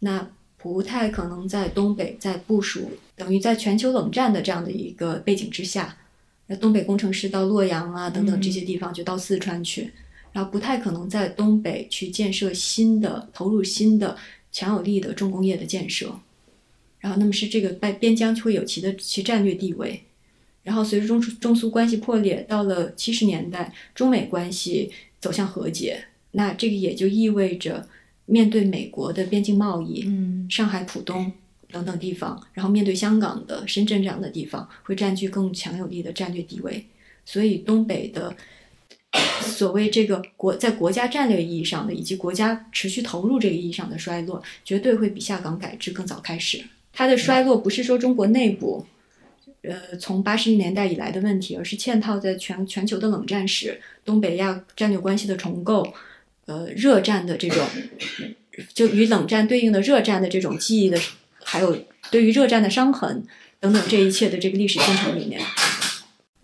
[SPEAKER 3] 那不太可能在东北在部署，等于在全球冷战的这样的一个背景之下，那东北工程师到洛阳啊等等这些地方，就到四川去。然后不太可能在东北去建设新的、投入新的强有力的重工业的建设。然后，那么是这个在边疆就会有其的其战略地位。然后，随着中中苏关系破裂，到了七十年代，中美关系走向和解，那这个也就意味着面对美国的边境贸易，
[SPEAKER 2] 嗯，
[SPEAKER 3] 上海浦东等等地方，然后面对香港的深圳这样的地方，会占据更强有力的战略地位。所以，东北的。所谓这个国在国家战略意义上的，以及国家持续投入这个意义上的衰落，绝对会比下岗改制更早开始。它的衰落不是说中国内部，呃，从八十年代以来的问题，而是嵌套在全全球的冷战史、东北亚战略关系的重构，呃，热战的这种，就与冷战对应的热战的这种记忆的，还有对于热战的伤痕等等这一切的这个历史进程里面。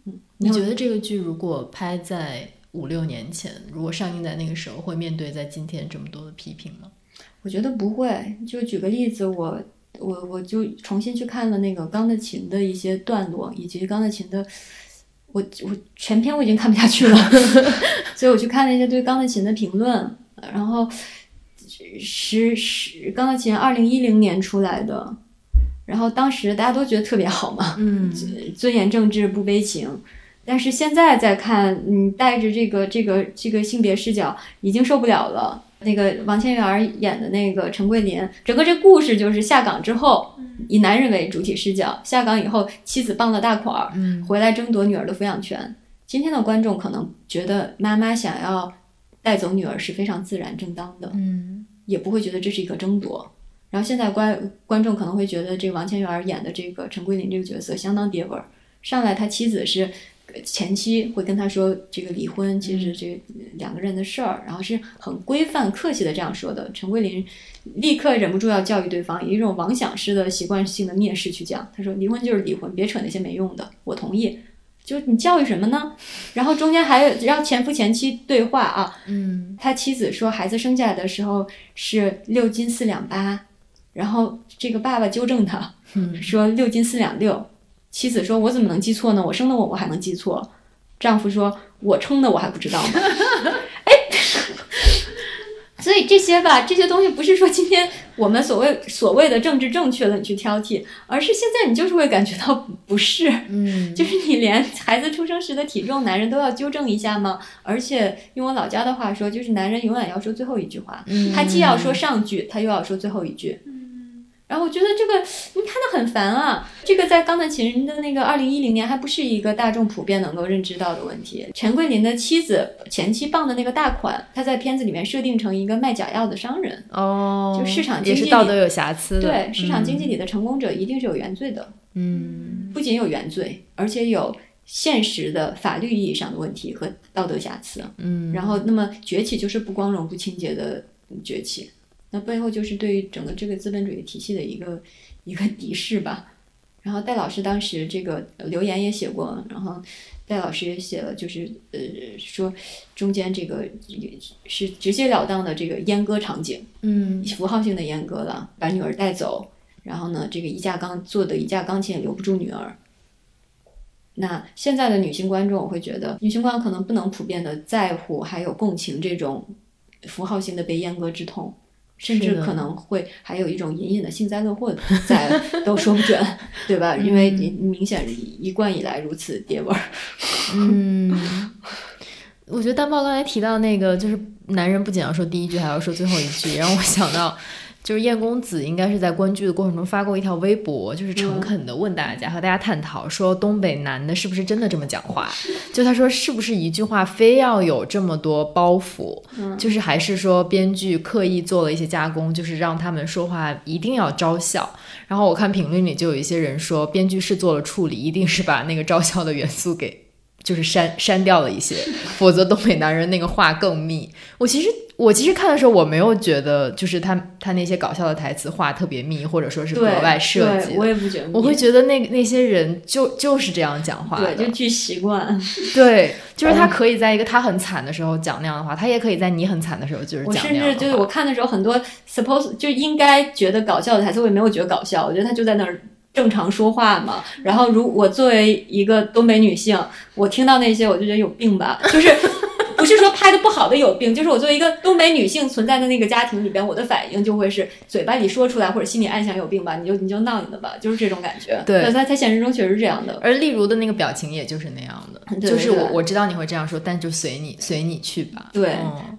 [SPEAKER 3] 嗯，
[SPEAKER 2] 你觉得这个剧如果拍在？五六年前，如果上映在那个时候，会面对在今天这么多的批评吗？
[SPEAKER 3] 我觉得不会。就举个例子，我我我就重新去看了那个钢的琴的一些段落，以及钢的琴的，我我全篇我已经看不下去了，所以我去看了一些对钢的琴的评论。然后十十钢的琴二零一零年出来的，然后当时大家都觉得特别好嘛，
[SPEAKER 2] 嗯，
[SPEAKER 3] 尊严政治不悲情。但是现在再看，嗯，带着这个这个这个性别视角，已经受不了了。那个王千源演的那个陈桂林，整个这故事就是下岗之后，以男人为主体视角，下岗以后妻子傍了大款儿，回来争夺女儿的抚养权。今天的观众可能觉得妈妈想要带走女儿是非常自然正当的，
[SPEAKER 2] 嗯，
[SPEAKER 3] 也不会觉得这是一个争夺。然后现在观观众可能会觉得这个王千源演的这个陈桂林这个角色相当跌味儿，上来他妻子是。前妻会跟他说这个离婚其实这两个人的事儿，然后是很规范客气的这样说的。陈桂林立刻忍不住要教育对方，以一种妄想式的习惯性的蔑视去讲，他说离婚就是离婚，别扯那些没用的，我同意。就你教育什么呢？然后中间还有让前夫前妻对话啊，
[SPEAKER 2] 嗯，
[SPEAKER 3] 他妻子说孩子生下来的时候是六斤四两八，然后这个爸爸纠正他，说六斤四两六。妻子说：“我怎么能记错呢？我生的我我还能记错？”丈夫说：“我称的我还不知道吗？” 哎，所以这些吧，这些东西不是说今天我们所谓所谓的政治正确的你去挑剔，而是现在你就是会感觉到不适，
[SPEAKER 2] 嗯，
[SPEAKER 3] 就是你连孩子出生时的体重，男人都要纠正一下吗？而且用我老家的话说，就是男人永远要说最后一句话，嗯他既要说上句，他又要说最后一句。然后我觉得这个你看的很烦啊，这个在《钢的情人》的那个二零一零年还不是一个大众普遍能够认知到的问题。陈桂林的妻子前妻傍的那个大款，他在片子里面设定成一个卖假药的商人，
[SPEAKER 2] 哦，
[SPEAKER 3] 就市场经济
[SPEAKER 2] 也是道德有瑕疵的，
[SPEAKER 3] 对市场经济里的成功者一定是有原罪的，
[SPEAKER 2] 嗯，
[SPEAKER 3] 不仅有原罪，而且有现实的法律意义上的问题和道德瑕疵，
[SPEAKER 2] 嗯，
[SPEAKER 3] 然后那么崛起就是不光荣不清洁的崛起。那背后就是对于整个这个资本主义体系的一个一个 敌视吧。然后戴老师当时这个留言也写过，然后戴老师也写了，就是呃说中间这个是直截了当的这个阉割场景，
[SPEAKER 2] 嗯，
[SPEAKER 3] 符号性的阉割了，把女儿带走，然后呢，这个一架钢做的一架钢琴也留不住女儿。那现在的女性观众，我会觉得女性观众可能不能普遍的在乎，还有共情这种符号性的被阉割之痛。甚至可能会还有一种隐隐的幸灾乐祸在，都说不准，对吧？因为你明显一贯以来如此跌味儿。
[SPEAKER 2] 嗯，我觉得丹豹刚才提到那个，就是男人不仅要说第一句，还要说最后一句，让我想到。就是燕公子应该是在观剧的过程中发过一条微博，就是诚恳的问大家和大家探讨说东北男的是不是真的这么讲话？就他说是不是一句话非要有这么多包袱？就是还是说编剧刻意做了一些加工，就是让他们说话一定要招笑。然后我看评论里就有一些人说，编剧是做了处理，一定是把那个招笑的元素给就是删删掉了一些，否则东北男人那个话更密。我其实。我其实看的时候，我没有觉得就是他他那些搞笑的台词话特别密，或者说是格外设计。
[SPEAKER 3] 我也不觉得，
[SPEAKER 2] 我会觉得那那些人就就是这样讲话，
[SPEAKER 3] 对，就巨习惯。
[SPEAKER 2] 对，就是他可以在一个他很惨的时候讲那样的话，他也可以在你很惨的时候就是讲
[SPEAKER 3] 那样的甚至就是我看的时候，很多 suppose 就应该觉得搞笑的台词，我也没有觉得搞笑。我觉得他就在那儿正常说话嘛。然后，如我作为一个东北女性，我听到那些，我就觉得有病吧，就是。不是说拍的不好的有病，就是我作为一个东北女性存在的那个家庭里边，我的反应就会是嘴巴里说出来，或者心里暗想有病吧，你就你就闹你的吧，就是这种感觉。
[SPEAKER 2] 对，
[SPEAKER 3] 他他现实中确实是这样的。
[SPEAKER 2] 而例如的那个表情也就是那样的，就是我我知道你会这样说，但就随你随你去吧。
[SPEAKER 3] 对，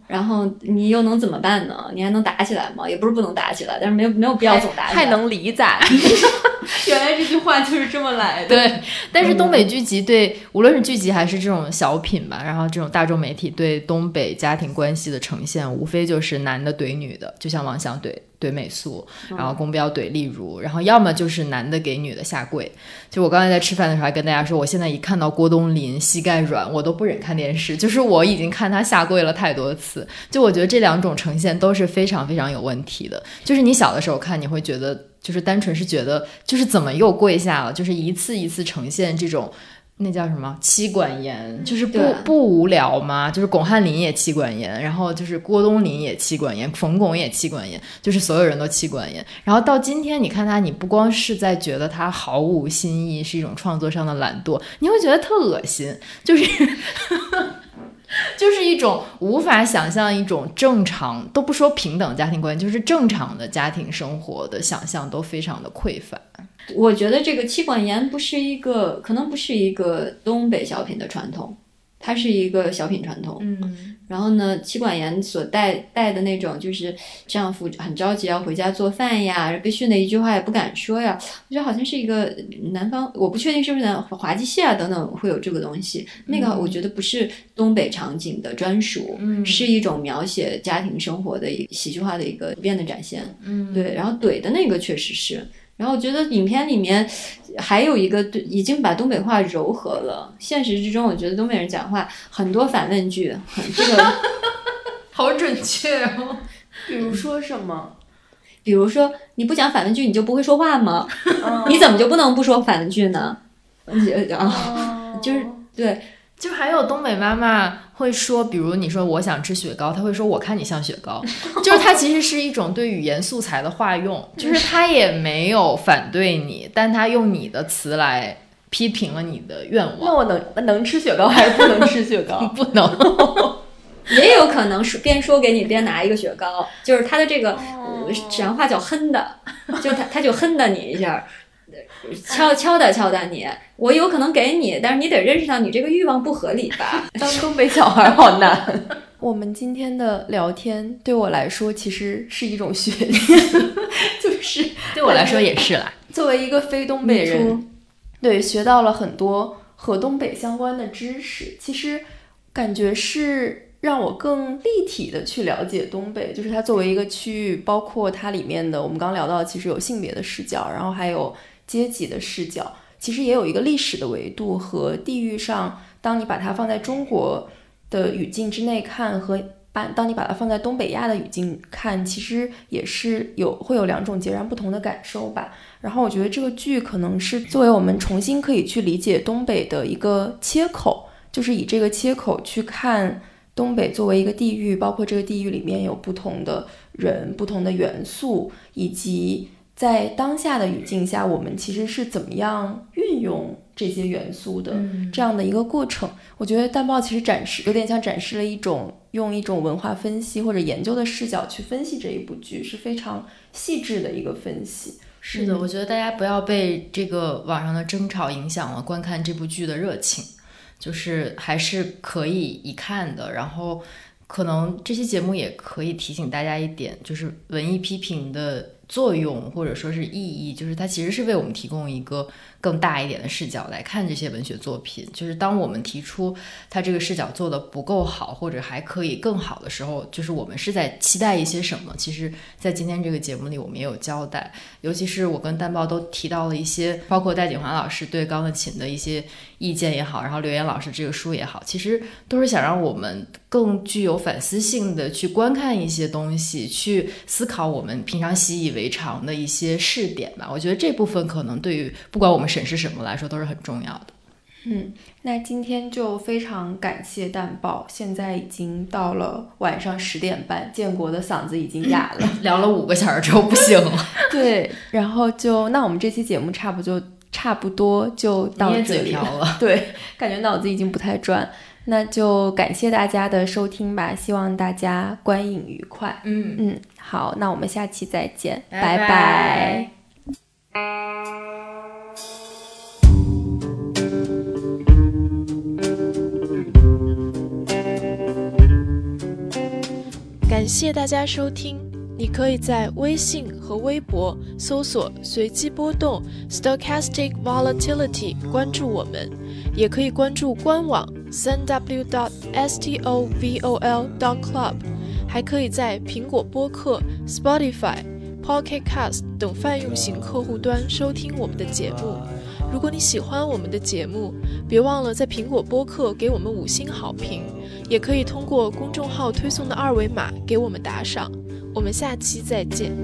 [SPEAKER 3] 然后你又能怎么办呢？你还能打起来吗？也不是不能打起来，但是没有没有必要总打起
[SPEAKER 1] 来。还能理咋？原来这句话就是这么来的。
[SPEAKER 2] 对，但是东北剧集对无论是剧集还是这种小品吧，然后这种大众媒体。对东北家庭关系的呈现，无非就是男的怼女的，就像王翔怼怼美素，然后宫彪怼丽如，然后要么就是男的给女的下跪。就我刚才在吃饭的时候还跟大家说，我现在一看到郭冬临膝盖软，我都不忍看电视。就是我已经看他下跪了太多次，就我觉得这两种呈现都是非常非常有问题的。就是你小的时候看，你会觉得就是单纯是觉得就是怎么又跪下了，就是一次一次呈现这种。那叫什么妻管严，就是不不无聊吗？就是巩汉林也妻管严，然后就是郭冬临也妻管严，冯巩也妻管严，就是所有人都妻管严。然后到今天，你看他，你不光是在觉得他毫无新意，是一种创作上的懒惰，你会觉得特恶心，就是 就是一种无法想象一种正常，都不说平等家庭关系，就是正常的家庭生活的想象都非常的匮乏。
[SPEAKER 3] 我觉得这个妻管严不是一个，可能不是一个东北小品的传统，它是一个小品传统。
[SPEAKER 2] 嗯，
[SPEAKER 3] 然后呢，妻管严所带带的那种，就是丈夫很着急要回家做饭呀，被训的一句话也不敢说呀。我觉得好像是一个南方，我不确定是不是南滑稽戏啊等等会有这个东西。那个我觉得不是东北场景的专属，是一种描写家庭生活的一喜剧化的一个普遍的展现。
[SPEAKER 2] 嗯，
[SPEAKER 3] 对。然后怼的那个确实是。然后我觉得影片里面还有一个对，已经把东北话柔和了。现实之中，我觉得东北人讲话很多反问句，很这个
[SPEAKER 2] 好准确哦。
[SPEAKER 1] 比如说什么？
[SPEAKER 3] 比如说你不讲反问句，你就不会说话吗？
[SPEAKER 1] 嗯
[SPEAKER 3] 你怎么就不能不说反问句呢？呃啊，
[SPEAKER 1] 哦
[SPEAKER 3] 就是对，
[SPEAKER 2] 就还有东北妈妈会说，比如你说我想吃雪糕，她会说我看你像雪糕，就是它其实是一种对语言素材的化用，就是她也没有反对你，但她用你的词来批评了你的愿望，
[SPEAKER 1] 那我能能吃雪糕还是不能吃雪糕？
[SPEAKER 2] 不能。
[SPEAKER 3] 也有可能是边说给你边拿一个雪糕，就是他的这个呃沈阳话叫哼的，就他他就哼的你一下，呃 敲敲打敲打你，我有可能给你，但是你得认识到你这个欲望不合理吧？
[SPEAKER 1] 当东北小孩好难。我们今天的聊天对我来说其实是一种学习，就是
[SPEAKER 2] 对我来说也是啦。
[SPEAKER 1] 作为一个非东北人，对学到了很多和东北相关的知识。其实感觉是让我更立体的去了解东北，就是它作为一个区域，包括它里面的我们刚聊到，其实有性别的视角，然后还有阶级的视角，其实也有一个历史的维度和地域上，当你把它放在中国的语境之内看和。把当你把它放在东北亚的语境看，其实也是有会有两种截然不同的感受吧。然后我觉得这个剧可能是作为我们重新可以去理解东北的一个切口，就是以这个切口去看东北作为一个地域，包括这个地域里面有不同的人、不同的元素，以及在当下的语境下，我们其实是怎么样运用这些元素的这样的一个过程。我觉得淡豹其实展示有点像展示了一种用一种文化分析或者研究的视角去分析这一部剧，是非常细致的一个分析。
[SPEAKER 2] 是的，我觉得大家不要被这个网上的争吵影响了观看这部剧的热情，就是还是可以一看的。然后，可能这期节目也可以提醒大家一点，就是文艺批评的作用或者说是意义，就是它其实是为我们提供一个更大一点的视角来看这些文学作品。就是当我们提出它这个视角做的不够好，或者还可以更好的时候，就是我们是在期待一些什么。其实，在今天这个节目里，我们也有交代。尤其是我跟丹豹都提到了一些，包括戴锦华老师对钢琴的一些意见也好，然后刘岩老师这个书也好，其实都是想让我们更具有反思性的去观看一些东西，去思考我们平常习以为常的一些试点吧。我觉得这部分可能对于不管我们审视什么来说都是很重要的。
[SPEAKER 1] 嗯，那今天就非常感谢蛋豹，现在已经到了晚上十点半，建国的嗓子已经哑了。
[SPEAKER 2] 聊了五个小时之后不行了，
[SPEAKER 1] 对，然后就那我们这期节目差不就差不多就到
[SPEAKER 2] 嘴瓢了。
[SPEAKER 1] 对，感觉脑子已经不太转，那就感谢大家的收听吧，希望大家观影愉快。
[SPEAKER 2] 嗯，
[SPEAKER 1] 嗯，好，那我们下期再见，
[SPEAKER 2] 拜
[SPEAKER 1] 拜
[SPEAKER 2] 拜
[SPEAKER 4] 感谢大家收听。你可以在微信和微博搜索“随机波动 ”（Stochastic Volatility），关注我们，也可以关注官网 www.stovol.club，还可以在苹果播客、Spotify、Pocket Cast 等泛用型客户端收听我们的节目。如果你喜欢我们的节目，别忘了在苹果播客给我们五星好评，也可以通过公众号推送的二维码给我们打赏。我们下期再见。